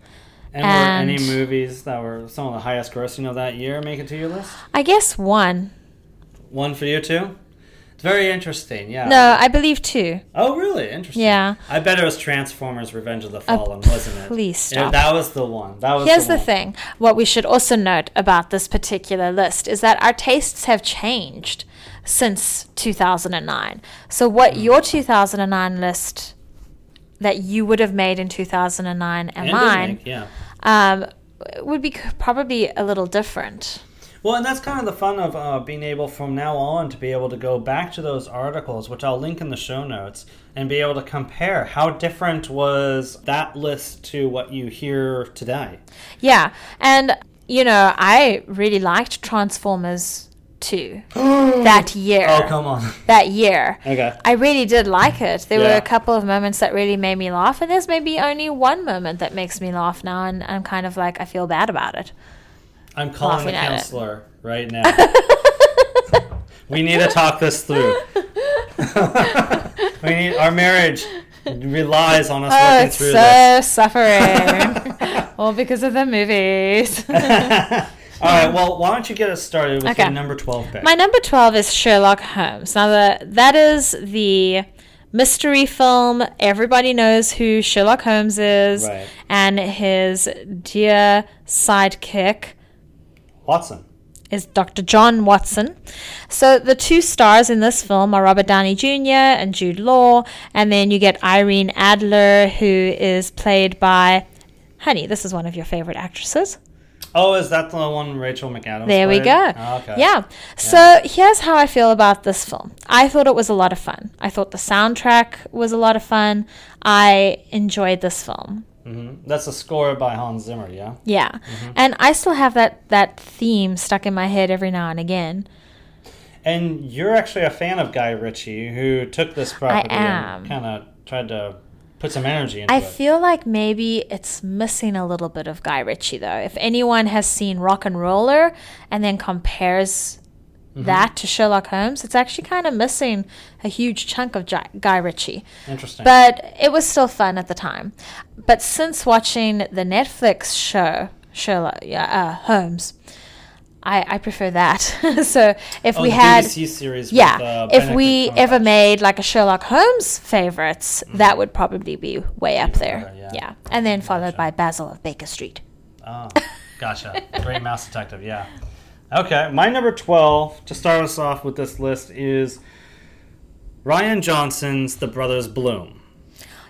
And, were any movies that were some of the highest grossing of that year make it to your list? I guess one. One for you too? It's very interesting, yeah. No, I believe two. Oh, really? Interesting. Yeah. I bet it was Transformers: Revenge of the Fallen, wasn't it? please stop. that was the one. That was. Here's the one. thing. What we should also note about this particular list is that our tastes have changed since 2009. So, Mm. what your 2009 list that you would have made in 2009 and, And mine Disney, yeah. um, would be probably a little different. Well, and that's kind of the fun of uh, being able from now on to be able to go back to those articles, which I'll link in the show notes, and be able to compare how different was that list to what you hear today. Yeah. And, you know, I really liked Transformers 2 that year. Oh, come on. That year. Okay. I really did like it. There were a couple of moments that really made me laugh, and there's maybe only one moment that makes me laugh now, and I'm kind of like, I feel bad about it. I'm calling the Laughing at it. counselor right now. we need to talk this through. we need our marriage relies on us Oh, working it's through so this. suffering. All because of the movies. All right, um, well, why don't you get us started with Okay. your number 12 pick? My number 12 is Sherlock Holmes. Now, the, that is the mystery film. Everybody knows who Sherlock Holmes is, Right. and his dear sidekick Watson. is Dr. John Watson. So the two stars in this film are Robert Downey Jr. and Jude Law, and then you get Irene Adler, who is played by, honey, this is one of your favorite actresses. Oh, is that the one Rachel McAdams? There we go. Oh, okay. Yeah. So here's how I feel about this film. I thought it was a lot of fun. I thought the soundtrack was a lot of fun. I enjoyed this film. That's a score by Hans Zimmer, yeah? Yeah. Mm-hmm. And I still have that that theme stuck in my head every now and again. And you're actually a fan of Guy Ritchie, who took this property am. and kind of tried to put some energy into I it. feel like maybe it's missing a little bit of Guy Ritchie though. If anyone has seen RocknRolla and then compares Mm-hmm. that to Sherlock Holmes, it's actually kind of missing a huge chunk of Guy Ritchie. Interesting. But it was still fun at the time. But since watching the Netflix show Sherlock yeah, uh, Holmes, I, I prefer that. so if oh, we the had yeah, with, uh, if Benedict we ever made like a Sherlock Holmes favorites, that would probably be way up there. yeah. yeah. and then followed by Basil of Baker Street. Oh, gotcha. Great Mouse Detective, yeah. Okay, my number 12 to start us off with this list is Rian Johnson's The Brothers Bloom.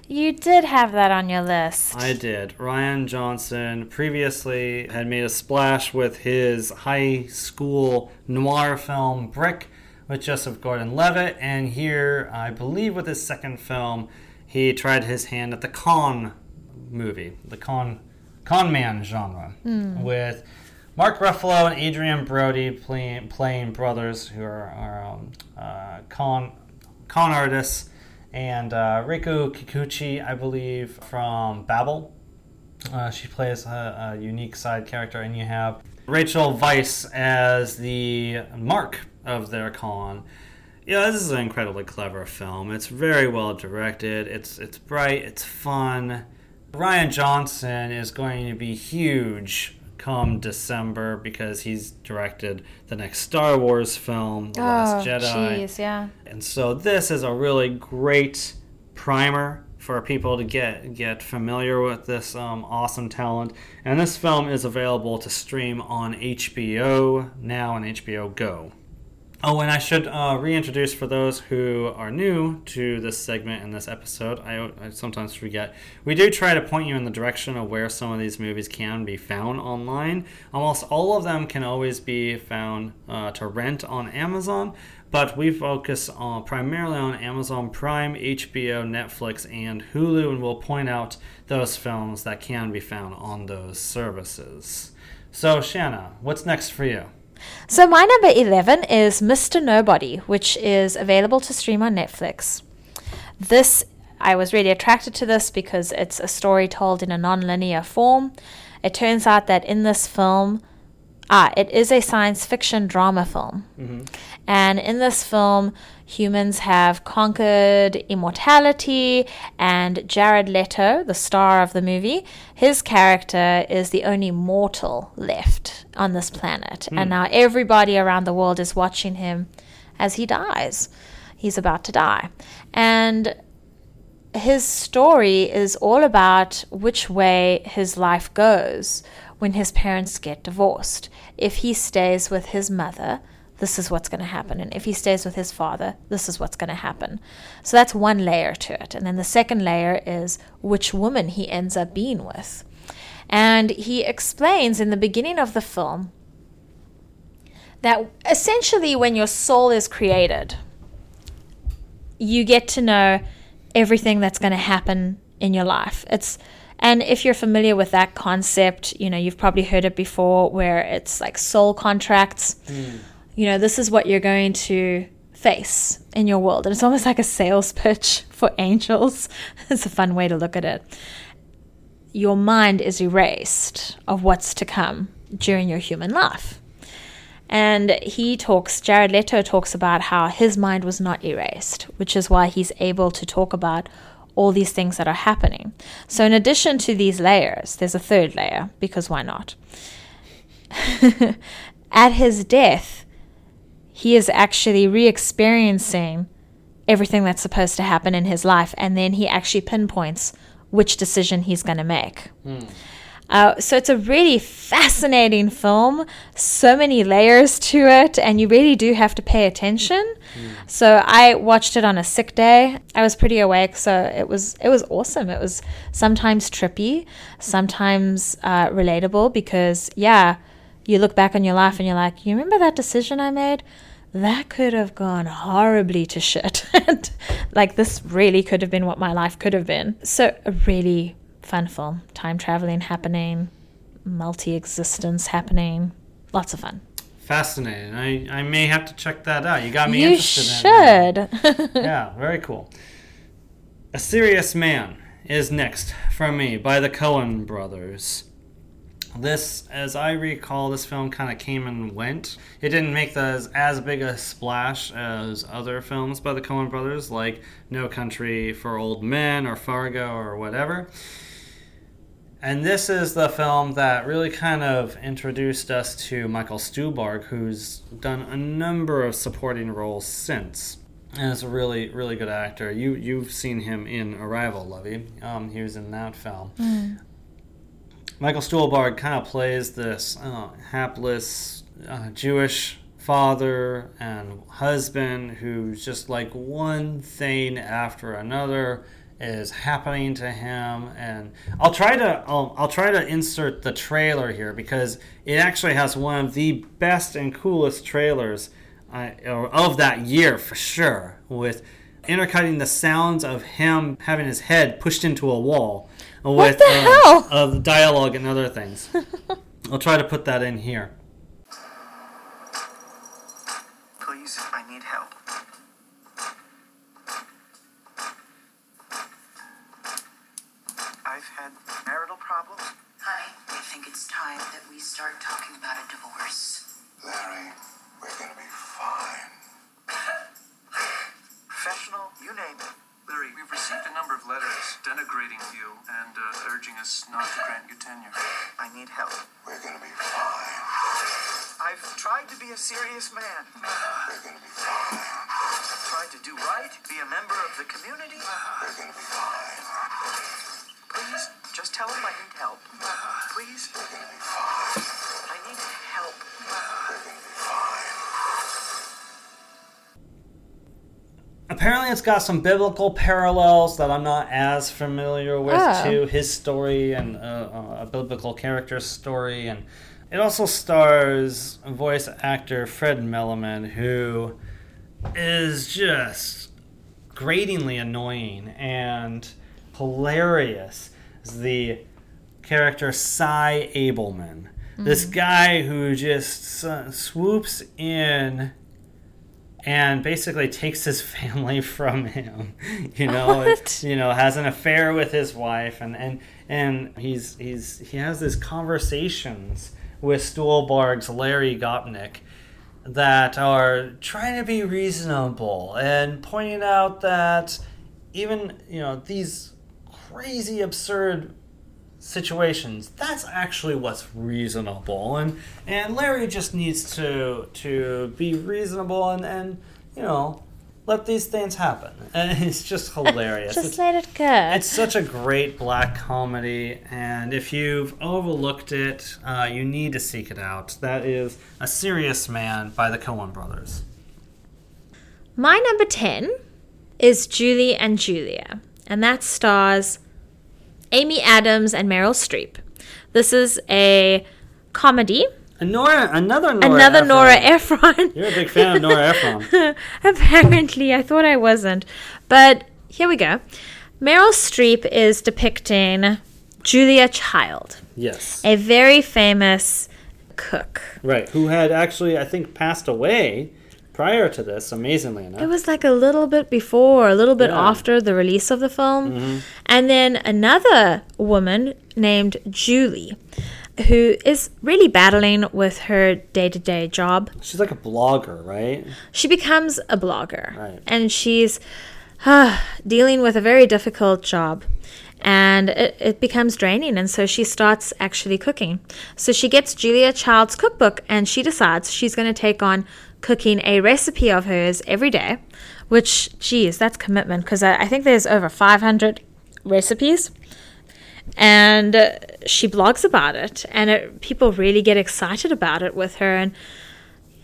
You did have that on your list. I did. Rian Johnson previously had made a splash with his high school noir film Brick with Joseph Gordon Levitt, and here, I believe, with his second film, he tried his hand at the con movie, the con con man genre, with Mark Ruffalo and Adrien Brody playing playing brothers who are, are um, uh, con con artists, and uh, Rinko Kikuchi, I believe, from Babel. Uh, she plays a, a unique side character, and you have Rachel Weisz as the mark of their con. Yeah, this is an incredibly clever film. It's very well directed. It's it's bright. It's fun. Ryan Johnson is going to be huge come December because he's directed the next Star Wars film, The Last Jedi. jeez, yeah. And so this is a really great primer for people to get get familiar with this um, awesome talent. And this film is available to stream on HBO now and HBO Go. Oh, and I should uh, reintroduce for those who are new to this segment and this episode. I, I sometimes forget. We do try to point you in the direction of where some of these movies can be found online. Almost all of them can always be found uh, to rent on Amazon, but we focus on primarily on Amazon Prime, HBO, Netflix, and Hulu, and we'll point out those films that can be found on those services. So, Shanna, what's next for you? So my number 11 is Mr. Nobody, which is available to stream on Netflix. This I was really attracted to this because it's a story told in a non-linear form. It turns out that in this film ah, it is a science fiction drama film. And in this film, humans have conquered immortality, and Jared Leto, the star of the movie, his character is the only mortal left on this planet. And now everybody around the world is watching him as he dies. He's about to die. And his story is all about which way his life goes when his parents get divorced. If he stays with his mother, this is what's going to happen. And if he stays with his father, this is what's going to happen. So that's one layer to it. And then the second layer is which woman he ends up being with. And he explains in the beginning of the film that essentially when your soul is created, you get to know everything that's going to happen in your life. It's and if you're familiar with that concept, you know, you've probably heard it before where it's like soul contracts. Hmm. You know, this is what you're going to face in your world. And it's almost like a sales pitch for angels. it's a fun way to look at it. Your mind is erased of what's to come during your human life. And he talks, Jared Leto talks about how his mind was not erased, which is why he's able to talk about all these things that are happening. So, in addition to these layers, there's a third layer, because why not? At his death, he is actually re experiencing everything that's supposed to happen in his life, and then he actually pinpoints which decision he's going to make. Hmm. Uh, so it's a really fascinating film, so many layers to it, and you really do have to pay attention. So I watched it on a sick day. I was pretty awake, so it was it was awesome. It was sometimes trippy, sometimes uh, relatable because yeah, you look back on your life and you're like, you remember that decision I made? That could have gone horribly to shit. Like this really could have been what my life could have been. So a really fun film. Time traveling happening, multi existence happening. Lots of fun. Fascinating. I, I may have to check that out. You got me You interested in it. should. Yeah, very cool. A Serious Man is next from me by the Coen brothers. This, as I recall, this film kind of came and went. It didn't make the, as, as big a splash as other films by the Coen brothers, like No Country for Old Men or Fargo or whatever. And this is the film that really kind of introduced us to Michael Stuhlbarg, who's done a number of supporting roles since. And is a really, really good actor. You you've seen him in Arrival, Lovey. Um, he was in that film. Michael Stuhlbarg kind of plays this uh, hapless uh, Jewish father and husband who's just like one thing after another is happening to him and I'll try to I'll, I'll try to insert the trailer here because it actually has one of the best and coolest trailers uh, of that year for sure with intercutting the sounds of him having his head pushed into a wall with the uh, hell? of dialogue and other things. I'll try to put that in here. Letters denigrating you and uh, urging us not to grant you tenure. I need help. We're gonna be fine. I've tried to be a serious man. We're gonna be fine. Tried to do right, be a member of the community. We're gonna be fine. Please, just tell him I need help. Please, We're gonna be fine. Apparently, it's got some biblical parallels that I'm not as familiar with Oh. to his story and uh, uh, a biblical character's story, and it also stars voice actor Fred Melamed, who is just gratingly annoying and hilarious. As the character Sy Ableman, this guy who just uh, swoops in and basically takes his family from him. You know, What? you know, has an affair with his wife, and and and he's he's he has these conversations with Stuhlbarg's Larry Gopnik that are trying to be reasonable and pointing out that even you know these crazy absurd situations that's actually what's reasonable and and larry just needs to to be reasonable and and you know let these things happen and it's just hilarious Just It's- let it go. it's such a great black comedy, and if you've overlooked it, uh, you need to seek it out. That is A Serious Man by the Coen brothers. My number 10 is Julie and Julia, and that stars Amy Adams and Meryl Streep. This is a comedy. And Nora, another Nora. Another Ephron. Nora Ephron. You're a big fan of Nora Ephron. Apparently, I thought I wasn't. But here we go. Meryl Streep is depicting Julia Child, Yes. a very famous cook. Right. Who had actually, I think, passed away prior to this, amazingly enough. It was like a little bit before, a little bit Yeah. after the release of the film. And then another woman named Julie, who is really battling with her day to day job. She's like a blogger, right? She becomes a blogger. Right. And she's uh, dealing with a very difficult job. And it, it becomes draining. And so she starts actually cooking. So she gets Julia Child's cookbook and she decides she's going to take on cooking a recipe of hers every day which, geez, that's commitment because I, I think there's over 500 recipes. And uh, she blogs about it, and it, people really get excited about it with her. And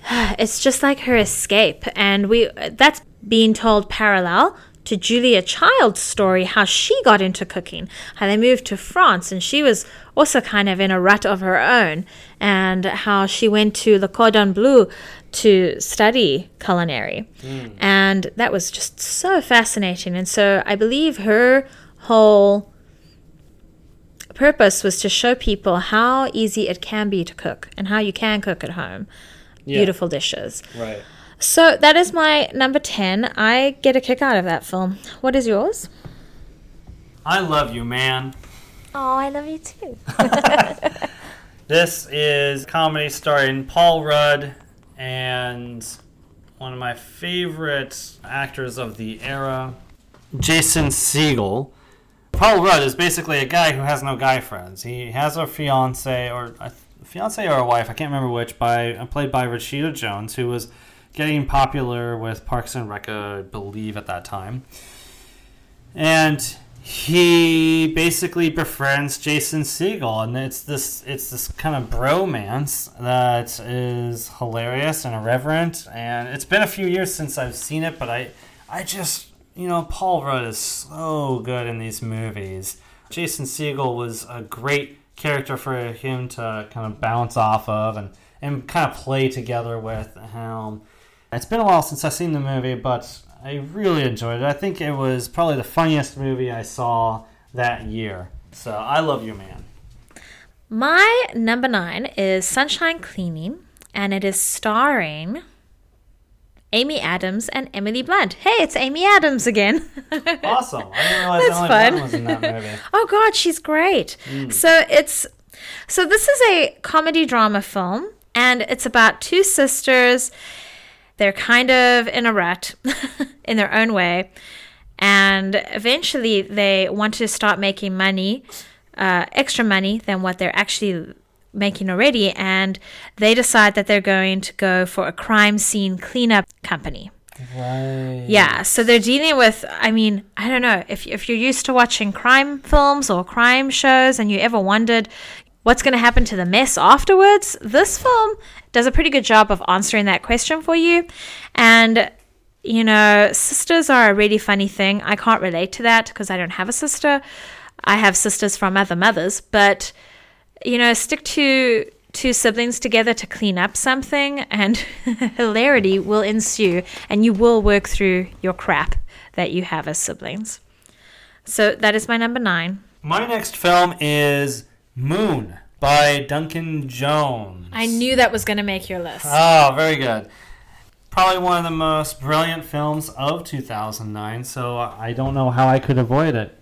it's just like her escape. And we that's being told parallel to Julia Child's story, how she got into cooking, how they moved to France, and she was also kind of in a rut of her own, and how she went to Le Cordon Bleu to study culinary. Hmm. And that was just so fascinating. And so I believe her whole purpose was to show people how easy it can be to cook and how you can cook at home beautiful dishes. Right. So that is my number 10. I get a kick out of that film. What is yours? I love you, man. Oh, I love you too. This is a comedy starring Paul Rudd and one of my favorite actors of the era, Jason Segel. Paul Rudd is basically a guy who has no guy friends. He has a fiance or a fiance or a wife, I can't remember which, by uh, played by Rashida Jones, who was getting popular with Parks and Rec, I believe, at that time. And he basically befriends Jason Segel, and it's this it's this kind of bromance that is hilarious and irreverent. And it's been a few years since I've seen it, but I I just you know Paul Rudd is so good in these movies. Jason Segel was a great character for him to kind of bounce off of and and kind of play together with him. It's been a while since I've seen the movie, but I really enjoyed it. I think it was probably the funniest movie I saw that year. So I love you, man. My number nine is Sunshine Cleaning, and it is starring Amy Adams and Emily Blunt. Hey, it's Amy Adams again. Awesome. I didn't realize That's Emily fun. Blunt was in that movie. oh God, she's great. Hmm. So it's so this is a comedy drama film, and it's about two sisters. They're kind of in a rut in their own way, and eventually they want to start making money, uh, extra money than what they're actually making already, and they decide that they're going to go for a crime scene cleanup company. Right. Yeah, so they're dealing with. I mean, I don't know if if you're used to watching crime films or crime shows, and you ever wondered what's going to happen to the mess afterwards. This film does a pretty good job of answering that question for you, and you know, sisters are a really funny thing. I can't relate to that because I don't have a sister. I have sisters from other mothers, but you know, stick to two siblings together to clean up something and hilarity will ensue and you will work through your crap that you have as siblings. So that is my number 9. My next film is Moon by Duncan Jones. I knew that was going to make your list. Oh, very good. Probably one of the most brilliant films of 2009, so I don't know how I could avoid it.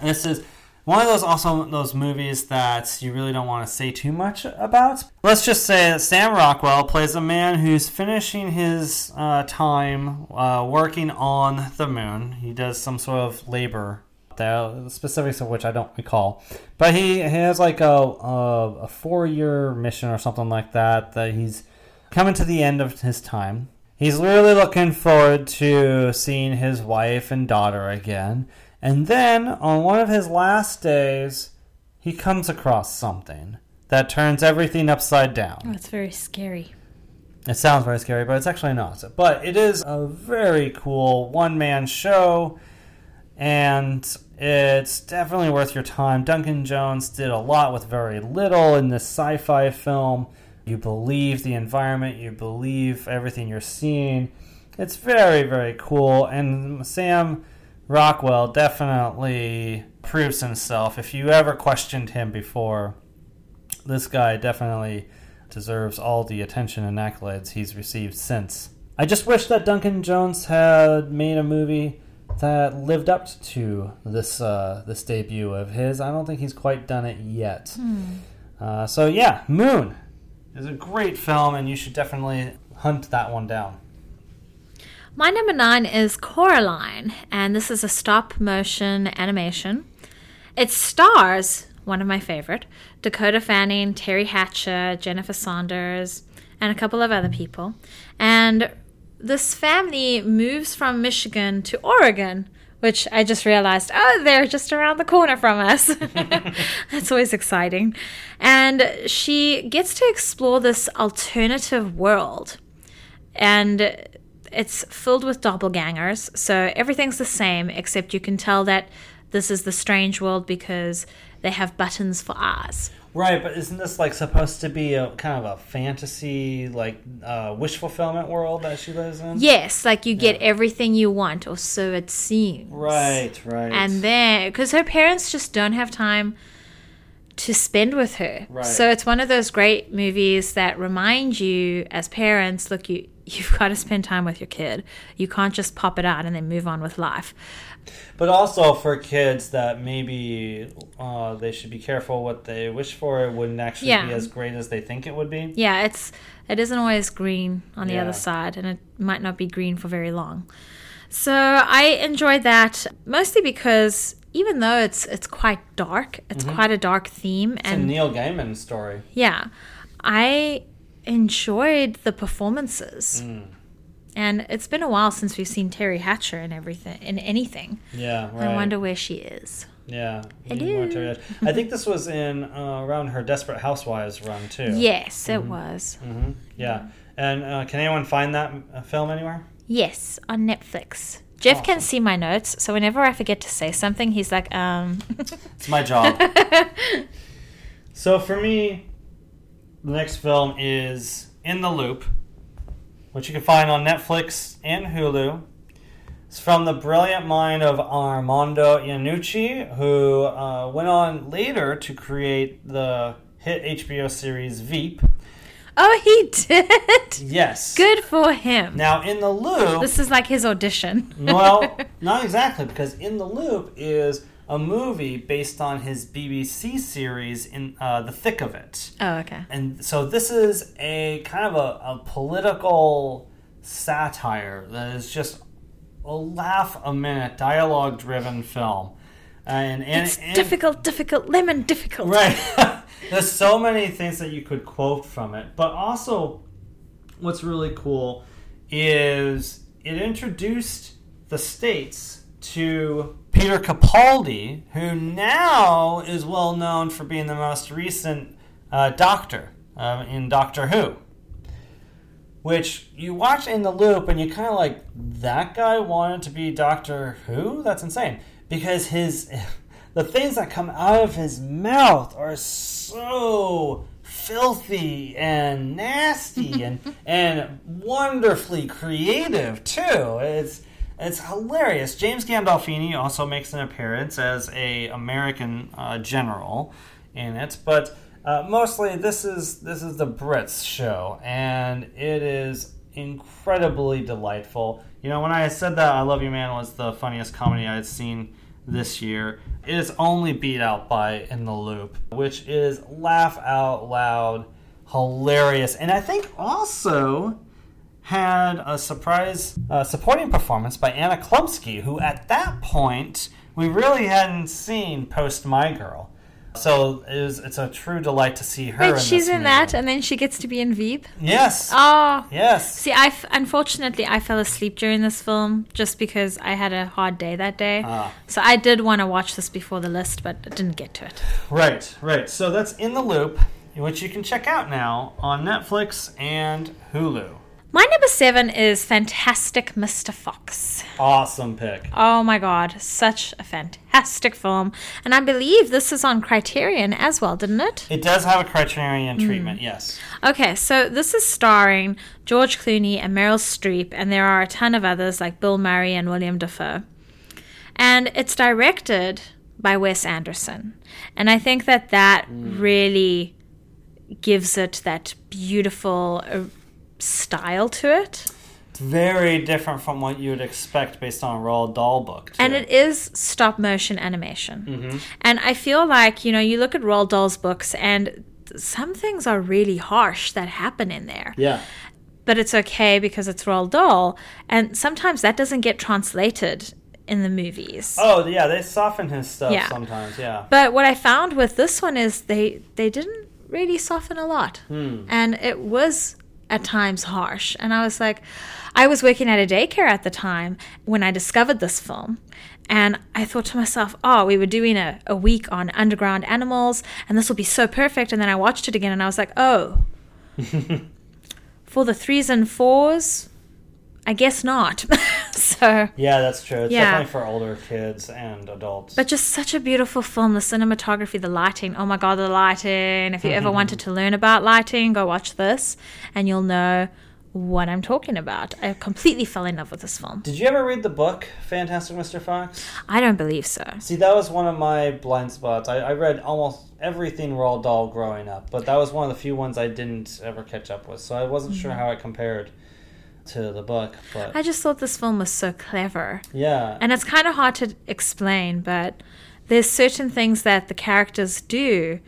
This is one of those also those movies that you really don't want to say too much about. Let's just say that Sam Rockwell plays a man who's finishing his uh, time uh, working on the moon. He does some sort of labor the specifics of which I don't recall. But he, he has like a, a, a four year mission or something like that that he's coming to the end of his time. He's really looking forward to seeing his wife and daughter again. And then on one of his last days, he comes across something that turns everything upside down. Oh, That's very scary. It sounds very scary, but it's actually not. But it is a very cool one man show, and it's definitely worth your time. Duncan Jones did a lot with very little in this sci fi film. You believe the environment, you believe everything you're seeing. It's very, very cool, and Sam Rockwell definitely proves himself. If you ever questioned him before, this guy definitely deserves all the attention and accolades he's received since. I just wish that Duncan Jones had made a movie that lived up to this uh, this debut of his. I don't think he's quite done it yet. Uh, so yeah, Moon is a great film, and you should definitely hunt that one down. My number nine is Coraline, and this is a stop motion animation. It stars one of my favorite Dakota Fanning, Teri Hatcher, Jennifer Saunders, and a couple of other people. And this family moves from Michigan to Oregon, which I just realized, oh, they're just around the corner from us. That's always exciting. And she gets to explore this alternative world. And it's filled with doppelgangers. So everything's the same, except you can tell that this is the strange world because they have buttons for eyes. Right, but isn't this like supposed to be a kind of a fantasy, like uh, wish fulfillment world that she lives in? Yes, like you get everything you want, or so it seems. Right, right. And then, because her parents just don't have time to spend with her. Right. So it's one of those great movies that remind you as parents, look, you you've got to spend time with your kid. You can't just pop it out and then move on with life. But also for kids that maybe uh, they should be careful what they wish for. It wouldn't actually Yeah. be as great as they think it would be. Yeah, it's it isn't always green on the Yeah. other side, and it might not be green for very long. So I enjoyed that mostly because even though it's it's quite dark, it's quite a dark theme, Mm-hmm. It's a and Neil Gaiman story. yeah, I enjoyed the performances. Mm. And it's been a while since we've seen Teri Hatcher in everything in anything. Yeah, right. I wonder where she is. Yeah. want to- I think this was in uh, around her Desperate Housewives run too. Yes, Mm-hmm. it was. Yeah. And uh, can anyone find that uh, film anywhere? Yes, on Netflix. Jeff can see my notes, so whenever I forget to say something, he's like, um, It's my job. so for me, the next film is In the Loop, which you can find on Netflix and Hulu. It's from the brilliant mind of Armando Iannucci, who uh, went on later to create the hit HBO series Veep. oh, he did. Yes. Good for him. Now, In the Loop. This is like his audition. well, not exactly, because In the Loop is a movie based on his BBC series in uh, The Thick of It. oh, okay. And so this is a kind of a, a political satire that is just a laugh a minute, dialogue driven film. And, and, It's and- difficult, difficult, lemon difficult. Right. There's so many things that you could quote from it. But also, what's really cool is it introduced the states to Peter Capaldi, who now is well known for being the most recent uh, Doctor um, in Doctor Who. Which you watch in the loop and you kind of like, that guy wanted to be Doctor Who? That's insane. Because his. The things that come out of his mouth are so filthy and nasty and and wonderfully creative too. It's it's hilarious. James Gandolfini also makes an appearance as a American uh, general in it, but uh, mostly this is this is the Brits show, and it is incredibly delightful. You know, when I said that I Love You Man was the funniest comedy I had seen this year, it is only beat out by In the Loop, which is laugh out loud, hilarious, and I think also had a surprise uh, supporting performance by Anna Chlumsky, who at that point we really hadn't seen post My Girl. So it was, it's a true delight to see her. in Wait, she's this in movie. that, and then she gets to be in Veep. Yes. Oh, yes. see, I f- unfortunately I fell asleep during this film just because I had a hard day that day. Ah. So I did want to watch this before the list, but I didn't get to it. Right, right. So that's In the Loop, which you can check out now on Netflix and Hulu. My number seven is Fantastic Mr. Fox. Awesome pick. Oh my god, such a fantastic film. And I believe this is on Criterion as well, didn't it? It does have a Criterion treatment, yes. Okay, so this is starring George Clooney and Meryl Streep, and there are a ton of others like Bill Murray and William Dafoe. And it's directed by Wes Anderson. And I think that that really gives it that beautiful uh, style to it. It's very different from what you would expect based on a Roald Dahl book. Too. And it is stop motion animation. And I feel like, you know, you look at Roald Dahl's books and some things are really harsh that happen in there. yeah. But it's okay because it's Roald Dahl. And sometimes that doesn't get translated in the movies. Oh, yeah, they soften his stuff Yeah. sometimes, yeah. But what I found with this one is they they didn't really soften a lot. Hmm. And it was at times harsh. And I was like, I was working at a daycare at the time when I discovered this film. And I thought to myself, oh, we were doing a, a week on underground animals, and this will be so perfect. And then I watched it again and I was like, oh, for the threes and fours, I guess not. so, Yeah, that's true. It's Yeah. definitely for older kids and adults. but just such a beautiful film. The cinematography, the lighting. Oh my God, the lighting. If you ever wanted to learn about lighting, go watch this and you'll know what I'm talking about. I completely fell in love with this film. Did you ever read the book Fantastic Mr. Fox? I don't believe so. See, that was one of my blind spots. I, I read almost everything Roald Dahl growing up, but that was one of the few ones I didn't ever catch up with. So I wasn't sure mm-hmm. how it compared to the book. But. I just thought this film was so clever. yeah, And it's kind of hard to explain, but there's certain things that the characters do,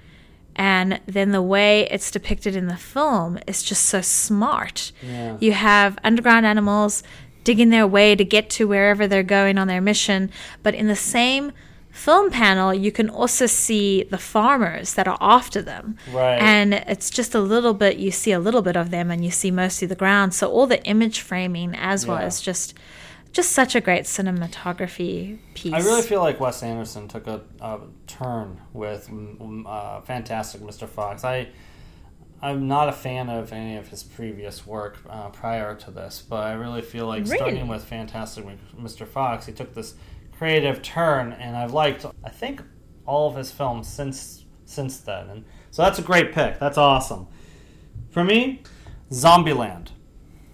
and then the way it's depicted in the film is just so smart. Yeah. You have underground animals digging their way to get to wherever they're going on their mission, but in the same film panel, you can also see the farmers that are after them. Right. And it's just a little bit, you see a little bit of them and you see mostly the ground. So all the image framing as well Yeah. is just just such a great cinematography piece. I really feel like Wes Anderson took a, a turn with mm, uh, Fantastic Mr. Fox. I I'm not a fan of any of his previous work uh, prior to this, but I really feel like Really? starting with Fantastic Mr. Fox, he took this creative turn, and I've liked I think all of his films since since then, and so that's a great pick. That's awesome. For me, Zombieland.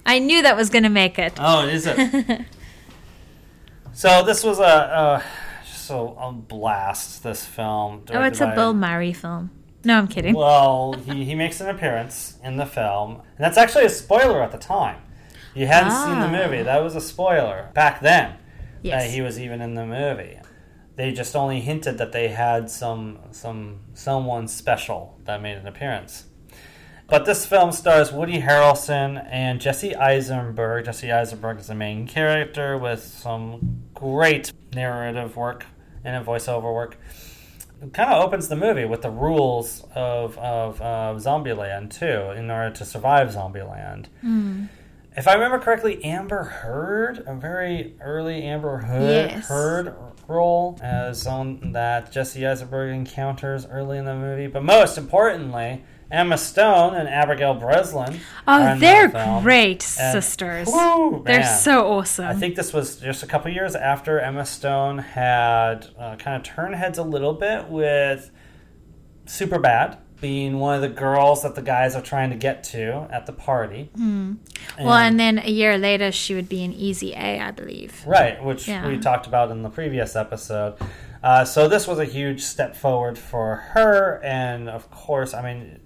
I knew that was going to make it. Oh, is it? so this was a, a just a, a blast. This film. oh, it's a by- Bill Murray film. No, I'm kidding. Well, he, he makes an appearance in the film, and that's actually a spoiler at the time. You hadn't seen the Ah. movie. That was a spoiler back then. Yes. That he was even in the movie. They just only hinted that they had some some someone special that made an appearance. But this film stars Woody Harrelson and Jesse Eisenberg. Jesse Eisenberg is the main character with some great narrative work and a voiceover work. It kind of opens the movie with the rules of, of uh, Zombieland, too, in order to survive Zombieland. If I remember correctly, Amber Heard, a very early Amber Heard, Yes. Heard role as someone that Jesse Eisenberg encounters early in the movie. But most importantly, Emma Stone and Abigail Breslin. oh, they're great And- sisters. Woo, they're so awesome. I think this was just a couple years after Emma Stone had uh, kind of turned heads a little bit with Superbad being one of the girls that the guys are trying to get to at the party. Hmm. well, and then a year later, she would be an Easy A, I believe. Right, which Yeah. we talked about in the previous episode. Uh, so this was a huge step forward for her, and of course, I mean,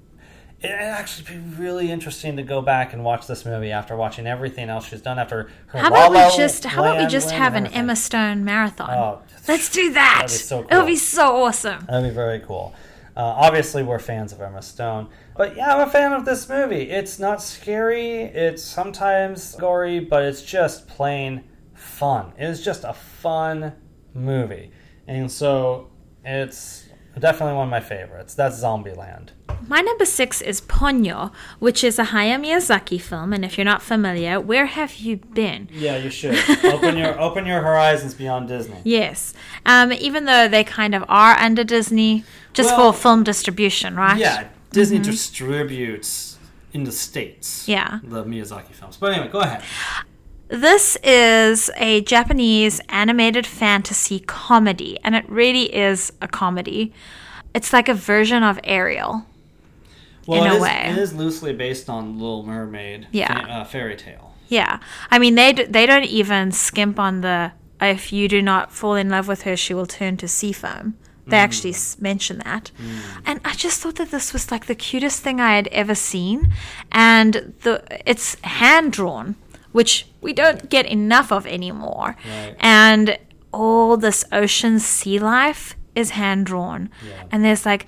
it'd actually be really interesting to go back and watch this movie after watching everything else she's done after her. How about we just How about we just have an. Emma Stone marathon? Oh, Let's do that. That'd be so It'll cool. be so awesome. That'd be very cool. Uh, obviously, we're fans of Emma Stone. But yeah, I'm a fan of this movie. It's not scary, it's sometimes gory, but it's just plain fun. It is just a fun movie. And so it's definitely one of my favorites. That's Zombieland. My number six is Ponyo, which is a Hayao Miyazaki film. And if you're not familiar, where have you been? Yeah, you should. open your open your horizons beyond Disney. Yes. Um, even though they kind of are under Disney, just Well, for film distribution, right? Yeah, Disney distributes in the States. Mm-hmm. Yeah. The Miyazaki films. But anyway, go ahead. This is a Japanese animated fantasy comedy, and it really is a comedy. It's like a version of Ariel. Well, In a is- way. it is loosely based on Little Mermaid. Yeah. fa- uh, fairy tale. Yeah. I mean, they, d- they don't even skimp on the if you do not fall in love with her, she will turn to sea foam. They actually s- mention that. And I just thought that this was like the cutest thing I had ever seen. And the it's hand drawn, which we don't get enough of anymore. Right. And all this ocean sea life is hand drawn. And there's like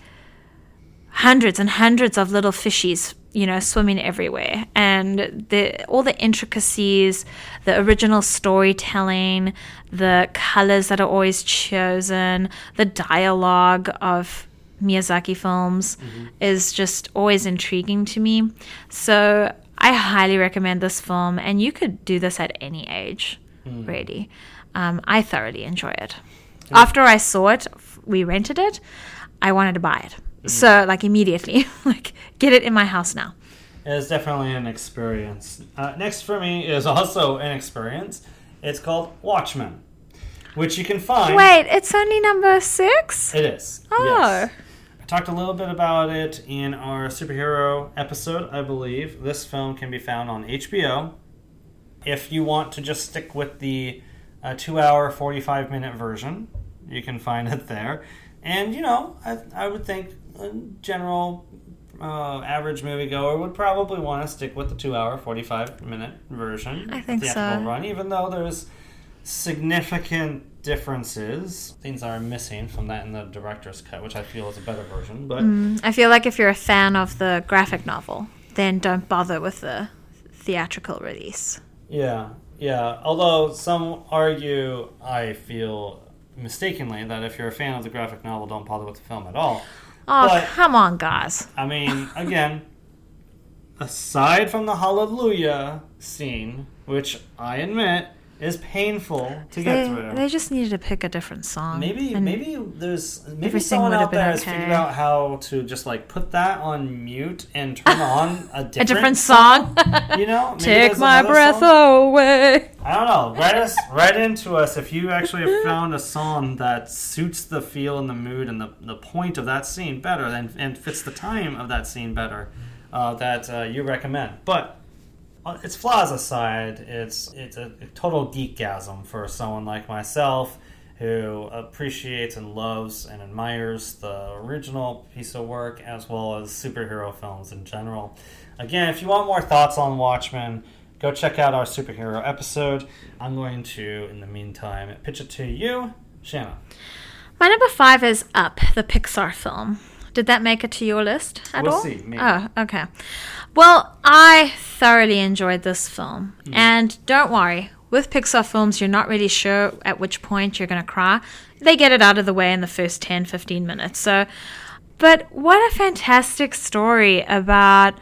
hundreds and hundreds of little fishies, you know, swimming everywhere. And the all the intricacies, the original storytelling, the colors that are always chosen, the dialogue of Miyazaki films mm-hmm. is just always intriguing to me. So I highly recommend this film, and you could do this at any age, Hmm. really. Um, I thoroughly enjoy it. After I saw it, we rented it. I wanted to buy it, Hmm. so like immediately, like get it in my house now. It is definitely an experience. Uh, next for me is also an experience. It's called Watchmen, which you can find. Wait, it's only number six. It is. Oh. Yes. Talked a little bit about it in our superhero episode, I believe. This film can be found on HBO. If you want to just stick with the uh, two hour, 45 minute version, you can find it there. And, you know, I, I would think a general uh, average moviegoer would probably want to stick with the two hour, 45 minute version. I think so. Run, even though there's significant differences, things are missing from that in the director's cut, which I feel is a better version. But mm, I feel like if you're a fan of the graphic novel, then don't bother with the theatrical release. yeah, yeah. Although some argue, I feel mistakenly, that if you're a fan of the graphic novel, don't bother with the film at all. Oh, But- come on, guys. I mean, again, aside from the hallelujah scene, which I admit is painful to get They, through. they just needed to pick a different song. Maybe maybe there's maybe someone out there has okay. figured out how to just like put that on mute and turn on a different, a different song. You know, Take my breath song. away. I don't know. Write us write into us if you actually have found a song that suits the feel and the mood and the, the point of that scene better and, and fits the time of that scene better uh, that uh, you recommend. But Uh, its flaws aside, it's it's a, a total geekgasm for someone like myself who appreciates and loves and admires the original piece of work as well as superhero films in general. Again, if you want more thoughts on Watchmen, go check out our superhero episode. I'm going to, in the meantime, pitch it to you, Shanna. My number five is Up, the Pixar film. Did that make it to your list at We'll all? see. Oh, okay. Well, I thoroughly enjoyed this film. Hmm. And don't worry, with Pixar films, you're not really sure at which point you're going to cry. They get it out of the way in the first 10, 15 minutes. So, but what a fantastic story about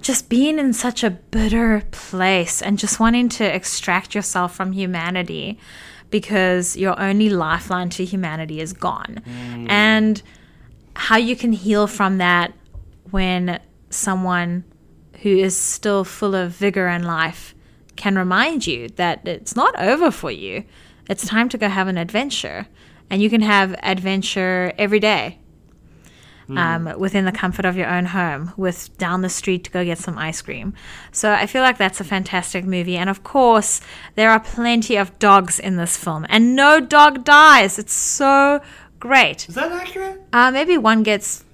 just being in such a bitter place and just wanting to extract yourself from humanity because your only lifeline to humanity is gone. And how you can heal from that when someone who is still full of vigor and life can remind you that it's not over for you. It's time to go have an adventure. And you can have adventure every day um, within the comfort of your own home with down the street to go get some ice cream. So I feel like that's a fantastic movie. And of course, there are plenty of dogs in this film, and no dog dies. It's so great. Is that accurate? Uh, maybe one gets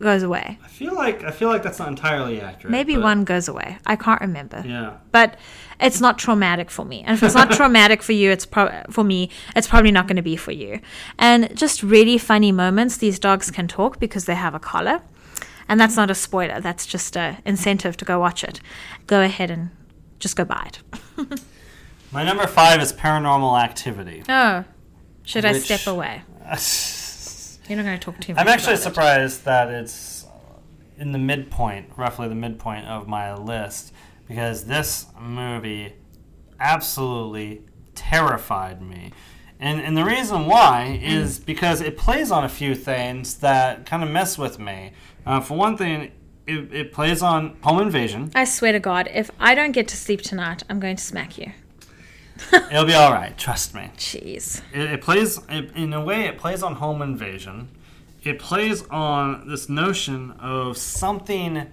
goes away. I feel like I feel like that's not entirely accurate. Maybe but- one goes away. I can't remember. Yeah. But it's not traumatic for me. And if it's not traumatic for you, it's pro- for me, it's probably not going to be for you. And just really funny moments. These dogs can talk because they have a collar. And that's not a spoiler. That's just a incentive to go watch it. Go ahead and just go buy it. My number five is Paranormal Activity. Oh, should I step away? You're not going to talk too much. I'm actually about it. surprised that it's in the midpoint, roughly the midpoint of my list, because this movie absolutely terrified me. And, and the reason why is because it plays on a few things that kind of mess with me. Uh, for one thing, it, it plays on home invasion. I swear to God, if I don't get to sleep tonight, I'm going to smack you. It'll be all right, trust me. Jeez. it, it plays it, in a way it plays on home invasion it plays on this notion of something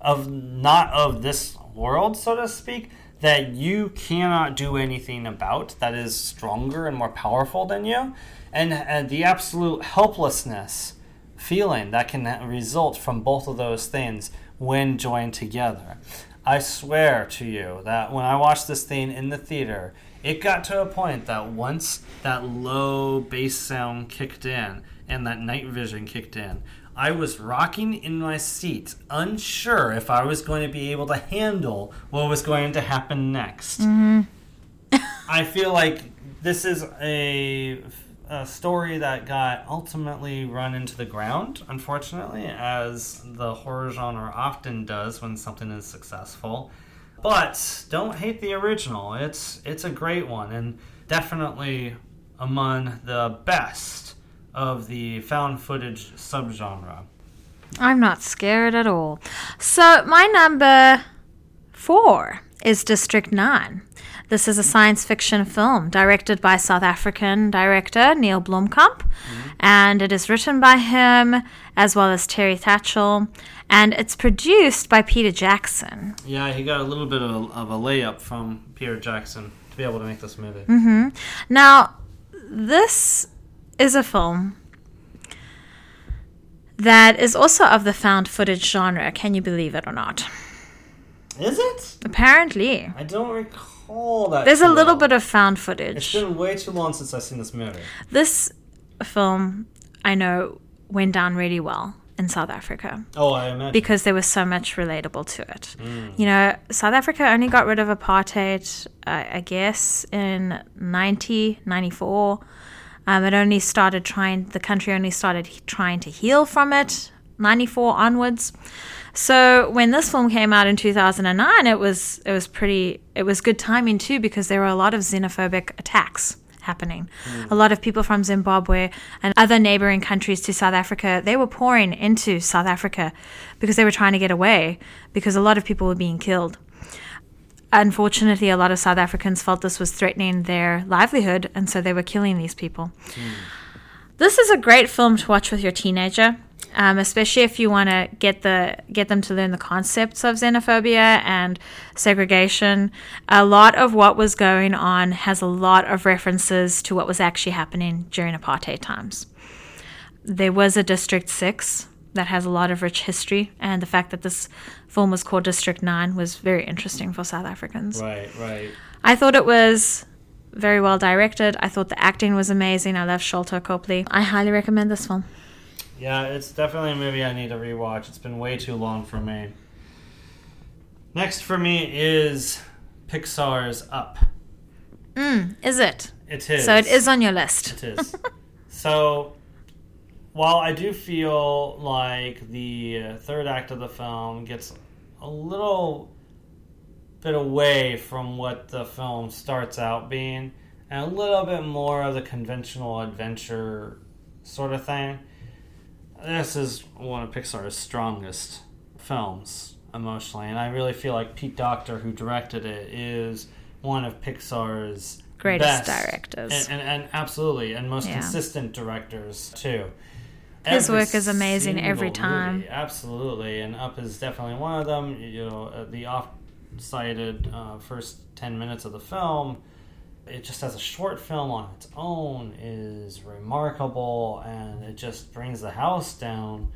of not of this world so to speak that you cannot do anything about that is stronger and more powerful than you and, and the absolute helplessness feeling that can result from both of those things when joined together. I swear to you that when I watched this thing in the theater, it got to a point that once that low bass sound kicked in and that night vision kicked in, I was rocking in my seat, unsure if I was going to be able to handle what was going to happen next. Mm-hmm. I feel like this is a a story that got ultimately run into the ground, unfortunately, as the horror genre often does when something is successful. But don't hate the original. It's it's a great one and definitely among the best of the found footage subgenre. I'm not scared at all. So, my number four is District 9. This is a science fiction film directed by South African director Neil Blomkamp, and it is written by him as well as Terri Tatchell, and it's produced by Peter Jackson. Yeah, he got a little bit of a, of a layup from Peter Jackson to be able to make this movie. Mm-hmm. Now, this is a film that is also of the found footage genre. Can you believe it or not? Is it? Apparently. I don't recall that. There's a little well. bit of found footage. It's been way too long since I've seen this movie. This film, I know, went down really well in South Africa Oh, I imagine. because there was so much relatable to it. You know, South Africa only got rid of apartheid, I I guess, in 90, 94. Um, it only started trying, the country only started he- trying to heal from it 94 onwards. So when this film came out in 2009, it was it was pretty it was good timing too because there were a lot of xenophobic attacks happening. A lot of people from Zimbabwe and other neighboring countries to South Africa, they were pouring into South Africa because they were trying to get away because a lot of people were being killed. Unfortunately, a lot of South Africans felt this was threatening their livelihood and so they were killing these people. Hmm. This is a great film to watch with your teenager, um, especially if you want to get the get them to learn the concepts of xenophobia and segregation. A lot of what was going on has a lot of references to what was actually happening during apartheid times. There was a District Six that has a lot of rich history, and the fact that this film was called District Nine was very interesting for South Africans. Right, right. I thought it was very well directed. I thought the acting was amazing. I love Sharlto Copley. I highly recommend this film. Yeah, it's definitely a movie I need to rewatch. It's been way too long for me. Next for me is Pixar's Up. Mm, is it? It is. So it is on your list. It is. so, while I do feel like the third act of the film gets a little bit away from what the film starts out being, and a little bit more of the conventional adventure sort of thing, this is one of Pixar's strongest films emotionally, and I really feel like Pete Docter, who directed it, is one of Pixar's Greatest directors. and, and, and absolutely, and most Yeah. consistent directors too. His Every work is amazing every time. movie, absolutely, and Up is definitely one of them. You know, uh, the off-cited uh, first ten minutes of the film, it just as a short film on its own is remarkable, and it just brings the house down.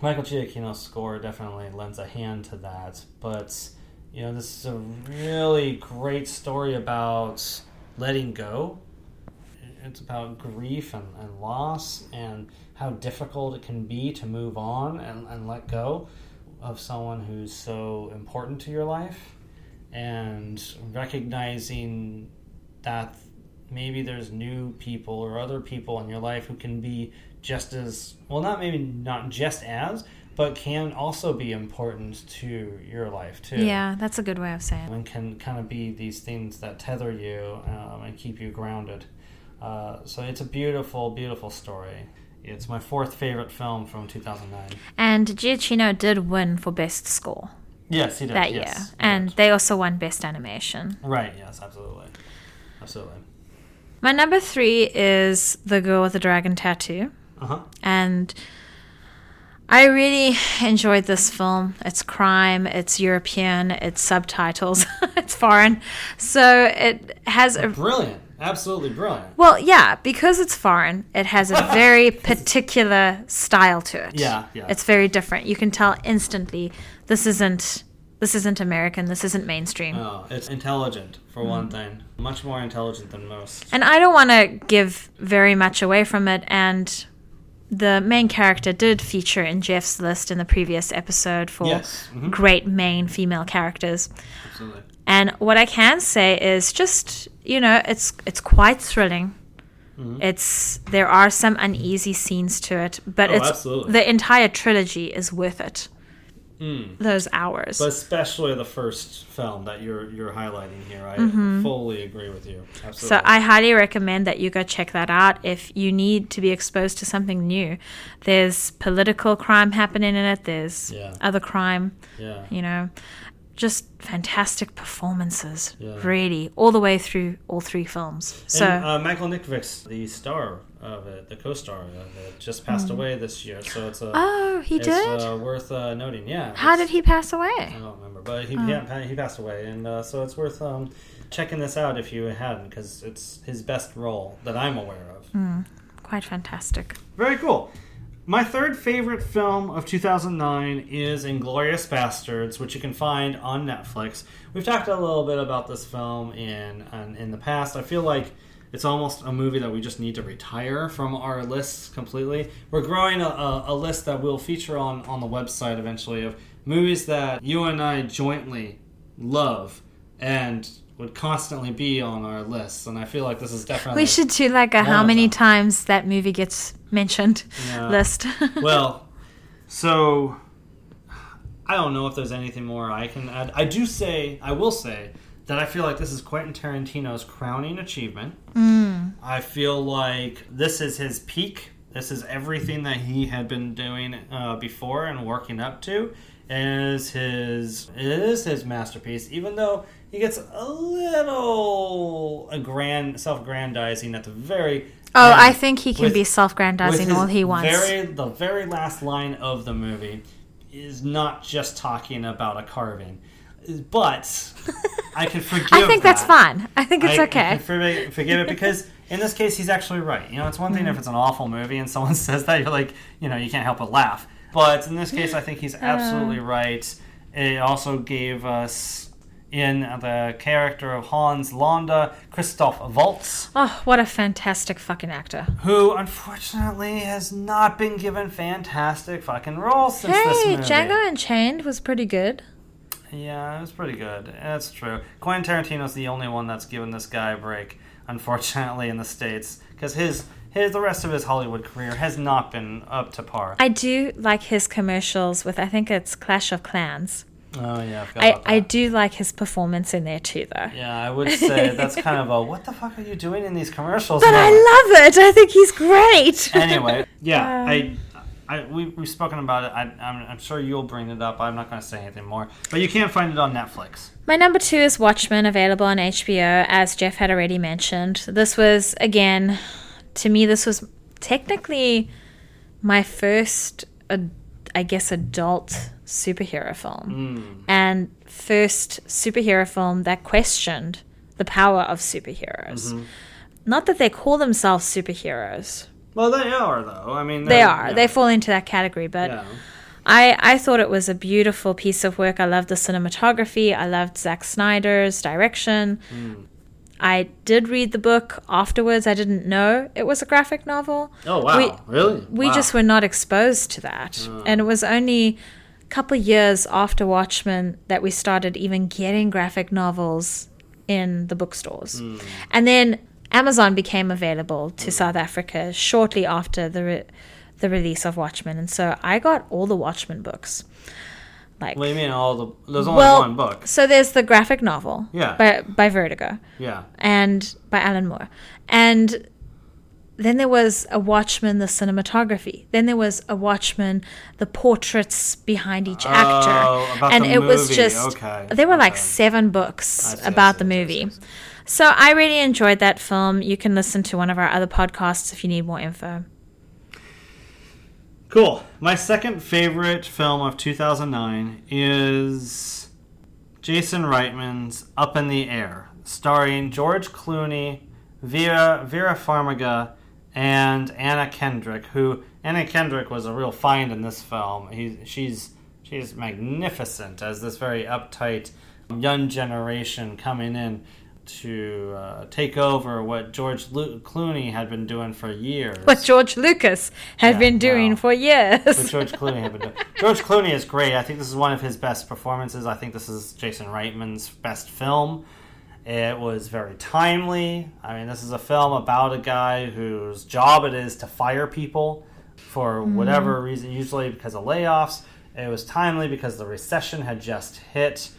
Michael Giacchino's score definitely lends a hand to that, but you know, this is a really great story about letting go. It's about grief and, and loss and how difficult it can be to move on and, and let go of someone who's so important to your life and recognizing that maybe there's new people or other people in your life who can be just as well not maybe not just as but can also be important to your life too Yeah, that's a good way of saying it. and can kind of be these things that tether you um, and keep you grounded. Uh, so it's a beautiful, beautiful story. It's my fourth favorite film from 2009. And Giacchino did win for best score Yes, he did. that yes, year, he and did. they also won best animation. right, yes, absolutely, absolutely. My number three is The Girl with the Dragon Tattoo. Uh huh. and I really enjoyed this film. It's crime, it's European, it's subtitles, it's foreign. So it has a Brilliant, absolutely brilliant. well, yeah, because it's foreign, it has a very particular style to it. Yeah, yeah. It's very different. You can tell instantly this isn't this isn't American, this isn't mainstream. Oh, it's intelligent for one thing, much more intelligent than most. And I don't want to give very much away from it. And the main character did feature in Jeff's list in the previous episode for Yes, mhm. great main female characters. Absolutely. And what I can say is just, you know, it's it's quite thrilling. It's there are some uneasy scenes to it, but Mm-hmm. Oh, it's absolutely. the entire trilogy is worth it. Those hours. Mm. But especially the first film that you're you're highlighting here, I fully agree with you. Absolutely. Mm-hmm. So I highly recommend that you go check that out if you need to be exposed to something new. There's political crime happening in it. There's Yeah. other crime. yeah, You know, just fantastic performances. Yeah. Really, all the way through all three films. So and, uh, Michael Nyqvist, the star of it, the co-star of it, just passed away this year. So it's a Mm. oh, he did. uh, worth uh, noting. Yeah. How did he pass away? I don't remember, but he Oh. yeah, he passed away, and uh, so it's worth um, checking this out if you hadn't, because it's his best role that I'm aware of. Hmm. Quite fantastic. Very cool. My third favorite film of 2009 is Inglourious Basterds, which you can find on Netflix. We've talked a little bit about this film in in, the past. I feel like it's almost a movie that we just need to retire from our lists completely. We're growing a, a, a list that we'll feature on, on the website eventually of movies that you and I jointly love and would constantly be on our lists. And I feel like this is definitely We should do like a how many times that movie gets mentioned Yeah. list. well, so I don't know if there's anything more I can add. I do say, I will say that I feel like this is Quentin Tarantino's crowning achievement. I feel like this is his peak. This is everything that he had been doing uh, before and working up to. Is his it is his masterpiece, even though he gets a little a grand self-aggrandizing at the very oh, I think he can with- be self-grandizing all he wants. Very, the very last line of the movie is not just talking about a carving, but I can forgive. I think that's fine. I think it's I okay. can forgive, forgive it because in this case he's actually right. You know, it's one thing Mm-hmm. if it's an awful movie and someone says that you're like, you know, you can't help but laugh. But in this case, I think he's Uh. absolutely right. It also gave us in the character of Hans Landa, Christoph Waltz Oh, what a fantastic fucking actor. who unfortunately has not been given fantastic fucking roles since this Hey, movie. Django Unchained was pretty good. Yeah, it was pretty good. That's true. Quentin Tarantino's the only one that's given this guy a break, unfortunately, in the states, because his his the rest of his Hollywood career has not been up to par. I do like his commercials with I think it's Clash of Clans. Oh yeah, I I. I do like his performance in there too though. Yeah, I would say that's kind of a what the fuck are you doing in these commercials? But? I love it. I think he's great. anyway, yeah, Um, I, I we we've spoken about it. I, I'm, I'm sure you'll bring it up. I'm not going to say anything more, but you can't find it on Netflix. My number two is Watchmen, available on HBO, as Jeff had already mentioned. This was, again, to me, this was technically my first, ad- I guess, adult superhero film. Hmm. And first superhero film that questioned the power of superheroes. Mm-hmm. Not that they call themselves superheroes. Well, they are though. I mean, They they're- yeah, They fall into that category, but Yeah. I, I thought it was a beautiful piece of work. I loved the cinematography. I loved Zack Snyder's direction. Hmm. I did read the book afterwards. I didn't know it was a graphic novel. Oh wow, We, really? we Wow. just were not exposed to that. Hmm. And it was only couple years after Watchmen that we started even getting graphic novels in the bookstores. Hmm. And then Amazon became available to hmm. South Africa shortly after the re- the release of Watchmen. And so I got all the Watchmen books. Like What do you mean? All the there's only well, one book. so there's the graphic novel Yeah. by, by Vertigo Yeah. and by Alan Moore. And then there was a Watchmen, the cinematography. Then there was a Watchmen, the portraits behind each oh, actor. Oh, about and it was just Okay, there were like seven books see, about the movie. see, I see. So I really enjoyed that film. You can listen to one of our other podcasts if you need more info. Cool. My second favorite film of 2009 is Jason Reitman's Up in the Air, starring George Clooney, Vera Vera Farmiga, and Anna Kendrick. Who Anna Kendrick was a real find in this film. He, she's she's magnificent as this very uptight young generation coming in to uh, take over what George Lu- Clooney had been doing for years. What George Lucas had Yeah, been doing wow. for years. what George Clooney had been doing. George Clooney is great. I think this is one of his best performances. I think this is Jason Reitman's best film. It was very timely. I mean, this is a film about a guy whose job it is to fire people for whatever reason, usually because of layoffs. It was timely because the recession had just hit.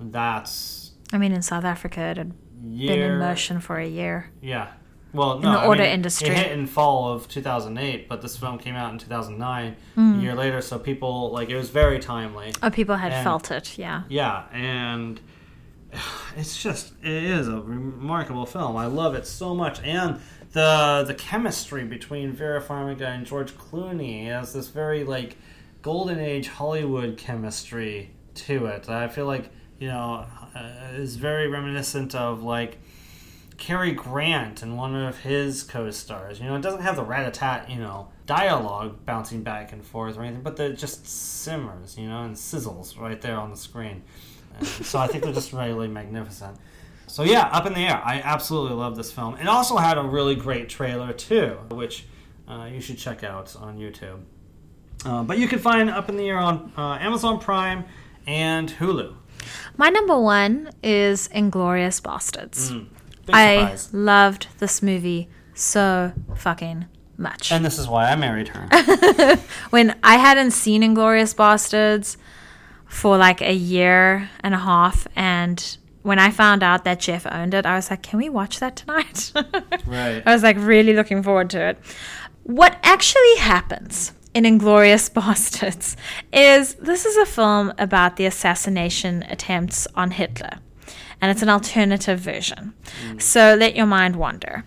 That's I mean, in South Africa, it had been in motion for a year. Yeah. Well, no, the I auto mean, industry. It hit in fall of 2008, but this film came out in 2009, Hmm. a year later. So people like it was very timely. Oh, people had And- felt it. Yeah. Yeah, and it's just it is a remarkable film. I love it so much, and the the chemistry between Vera Farmiga and George Clooney has this very like golden age Hollywood chemistry to it. I feel like you know uh, is very reminiscent of like. Cary Grant and one of his co-stars. You know, it doesn't have the rat-a-tat, you know, dialogue bouncing back and forth or anything, but it just simmers, you know, and sizzles right there on the screen. So I think they're just really magnificent. So yeah, Up in the Air. I absolutely love this film. It also had a really great trailer too, which uh, you should check out on YouTube. Uh, but you can find Up in the Air on uh, Amazon Prime and Hulu. My number one is Inglourious Basterds. Big I loved this movie so fucking much. And this is why I married her. when I hadn't seen Inglourious Basterds for like a year and a half, and when I found out that Jeff owned it, I was like, "Can we watch that tonight?" Right. I was like really looking forward to it. What actually happens in Inglourious Basterds is this is a film about the assassination attempts on Hitler, and it's an alternative version. Mm. So let your mind wander.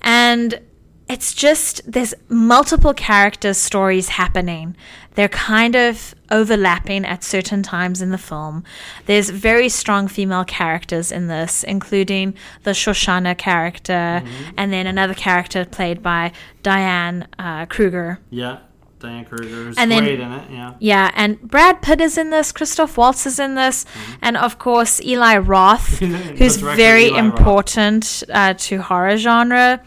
And it's just there's multiple characters stories happening they're kind of overlapping at certain times in the film there's very strong female characters in this including the Shosanna character and then another character played by diane uh, kruger Yeah. Diane Kruger is And then- great in it. Yeah. yeah, and Brad Pitt is in this, Christoph Waltz is in this, and of course Eli Roth, who's very Eli important uh, to horror genre.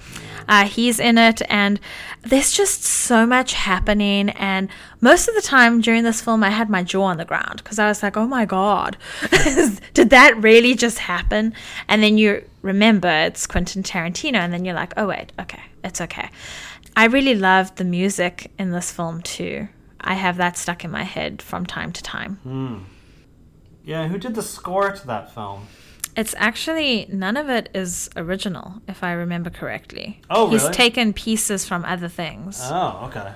Uh, he's in it, and there's just so much happening. And most of the time during this film, I had my jaw on the ground because I was like, "Oh my god, did that really just happen?" And then you remember it's Quentin Tarantino, and then you're like, "Oh wait, okay, it's okay." I really loved the music in this film too. I have that stuck in my head from time to time. Yeah. Who did the score to that film? It's actually none of it is original, if I remember correctly. Oh, He's really? taken pieces from other things. Oh, okay.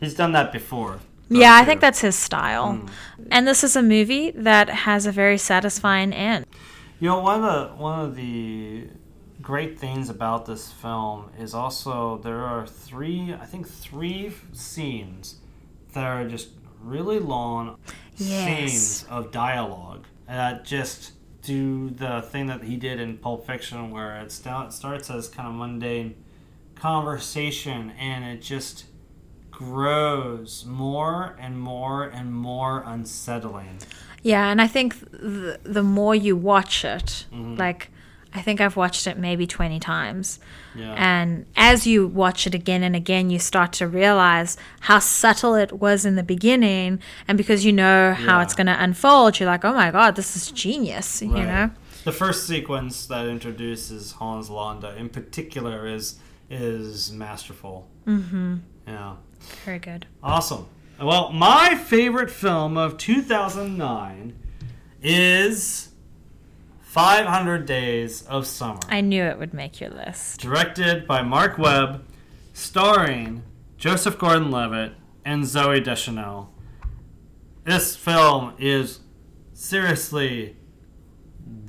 He's done that before. yeah, I think that's his style. Hmm. And this is a movie that has a very satisfying end. You know, one of the one of the great things about this film is also there are three, I think, three scenes that are just really long Yes. scenes of dialogue that just do the thing that he did in Pulp Fiction, where it, sta- starts as kind of mundane conversation and it just grows more and more and more unsettling. Yeah, and I think the, the more you watch it, Mm-hmm. like, I think I've watched it maybe 20 times. Yeah. And as you watch it again and again, you start to realize how subtle it was in the beginning. And because you know how Yeah. it's going to unfold, you're like, oh my God, this is genius, you know? The first sequence that introduces Hans Landa in particular is is masterful. Mm-hmm. Yeah. Very good. Awesome. Well, my favorite film of 2009 is 500 Days of Summer. I knew it would make your list. Directed by Marc Webb, starring Joseph Gordon Levitt and Zooey Deschanel. This film is seriously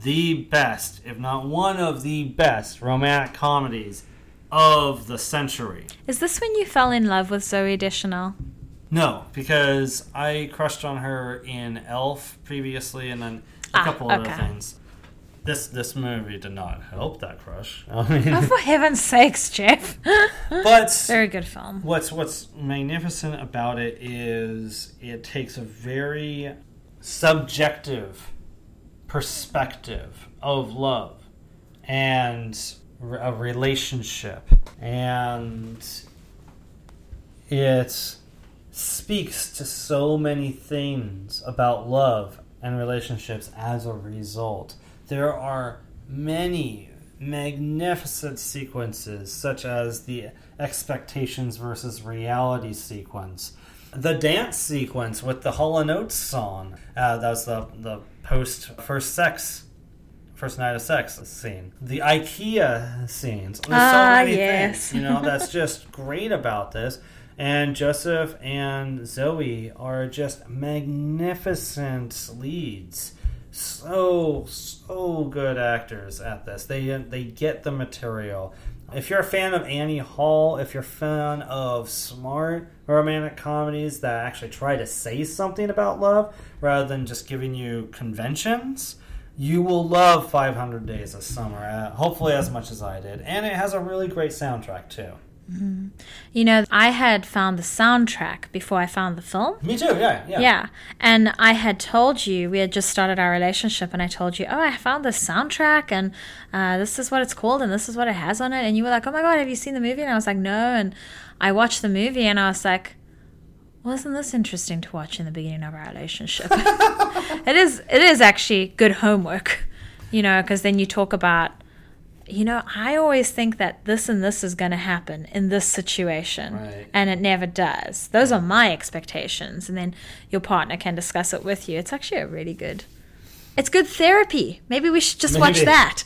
the best, if not one of the best, romantic comedies of the century. Is this when you fell in love with Zooey Deschanel? No, because I crushed on her in Elf previously, and then a Ah, couple other things. This this movie did not help that crush. I mean, Oh, for heaven's sakes, Jeff. but Very good film. what's what's magnificent about it is it takes a very subjective perspective of love and a relationship and it speaks to so many things about love and relationships as a result there are many magnificent sequences, such as the expectations versus reality sequence. The dance sequence with the Hall and Oates song. Uh, that was the, the post first sex, first night of sex scene. The IKEA scenes. There's so Ah, many yes. things, you know, that's just great about this. And Joseph and Zoe are just magnificent leads. So so good actors at this. They they get the material. If you're a fan of Annie Hall, if you're a fan of smart romantic comedies that actually try to say something about love rather than just giving you conventions, you will love 500 Days of Summer. Uh, hopefully, as much as I did, and it has a really great soundtrack too. You know, I had found the soundtrack before I found the film. Me too. Yeah, yeah. Yeah. And I had told you, we had just started our relationship, and I told you, oh, I found the soundtrack, and uh, this is what it's called, and this is what it has on it. And you were like, oh my God, have you seen the movie? And I was like, no. And I watched the movie, and I was like, wasn't this interesting to watch in the beginning of our relationship? it is. It is actually good homework, you know, because then you talk about, you know, I always think that this and this is going to happen in this situation, Right. and it never does. Those are my expectations, and then your partner can discuss it with you. It's actually a really good. It's good therapy. Maybe we should just watch that.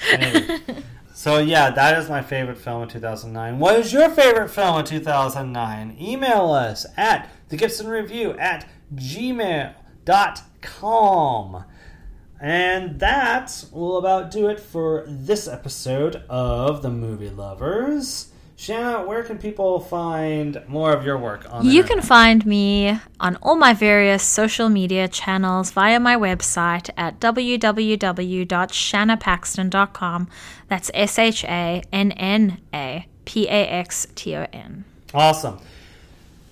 So yeah, that is my favorite film of 2009. What is your favorite film of 2009? Email us at the Gibson Review at gmail.com. And that will about do it for this episode of The Movie Lovers. Shanna, where can people find more of your work on You can find me on all my various social media channels via my website at www.shannapaxton.com. That's S H A N N A P A X T O N. Awesome.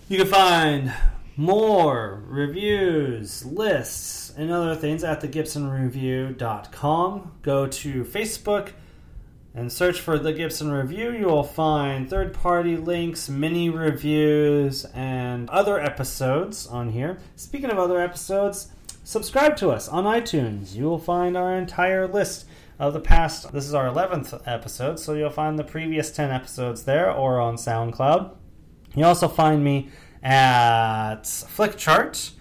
You can find more reviews, lists, and other things at thegibsonreview.com. Go to Facebook and search for The Gibson Review. You will find third party links, mini reviews, and other episodes on here. Speaking of other episodes, subscribe to us on iTunes. You will find our entire list of the past. This is our 11th episode, so you'll find the previous 10 episodes there or on SoundCloud. You also find me at Flickchart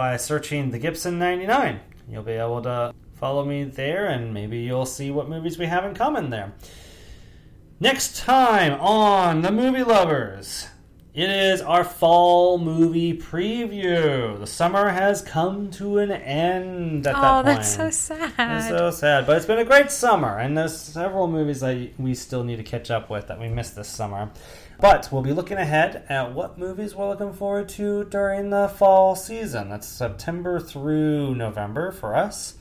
by searching the Gibson 99. You'll be able to follow me there and maybe you'll see what movies we have in common there. Next time on The Movie Lovers, it is our fall movie preview. The summer has come to an end at oh, that Oh, that's so sad. It's so sad, but it's been a great summer, and there's several movies that we still need to catch up with that we missed this summer. But we'll be looking ahead at what movies we're looking forward to during the fall season. That's September through November for us.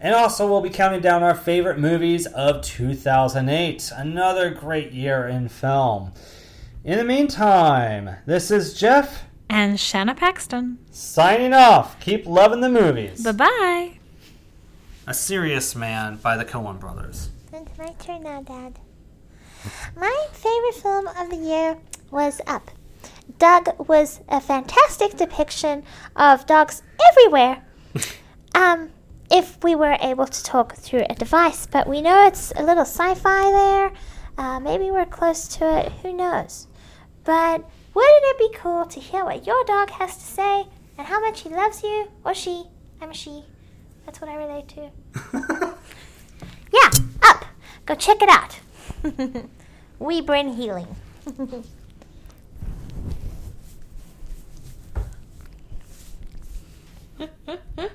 And also, we'll be counting down our favorite movies of 2008. Another great year in film. In the meantime, this is Jeff And Shanna Paxton. signing off. Keep loving the movies. Bye bye. A Serious Man by the Coen Brothers. It's my turn now, Dad. My favorite film of the year was Up. Dug was a fantastic depiction of dogs everywhere. um, if we were able to talk through a device, but we know it's a little sci-fi there. Uh, maybe we're close to it. Who knows? But wouldn't it be cool to hear what your dog has to say and how much he loves you or she? I'm a she. That's what I relate to. yeah, up. Go check it out. we bring healing.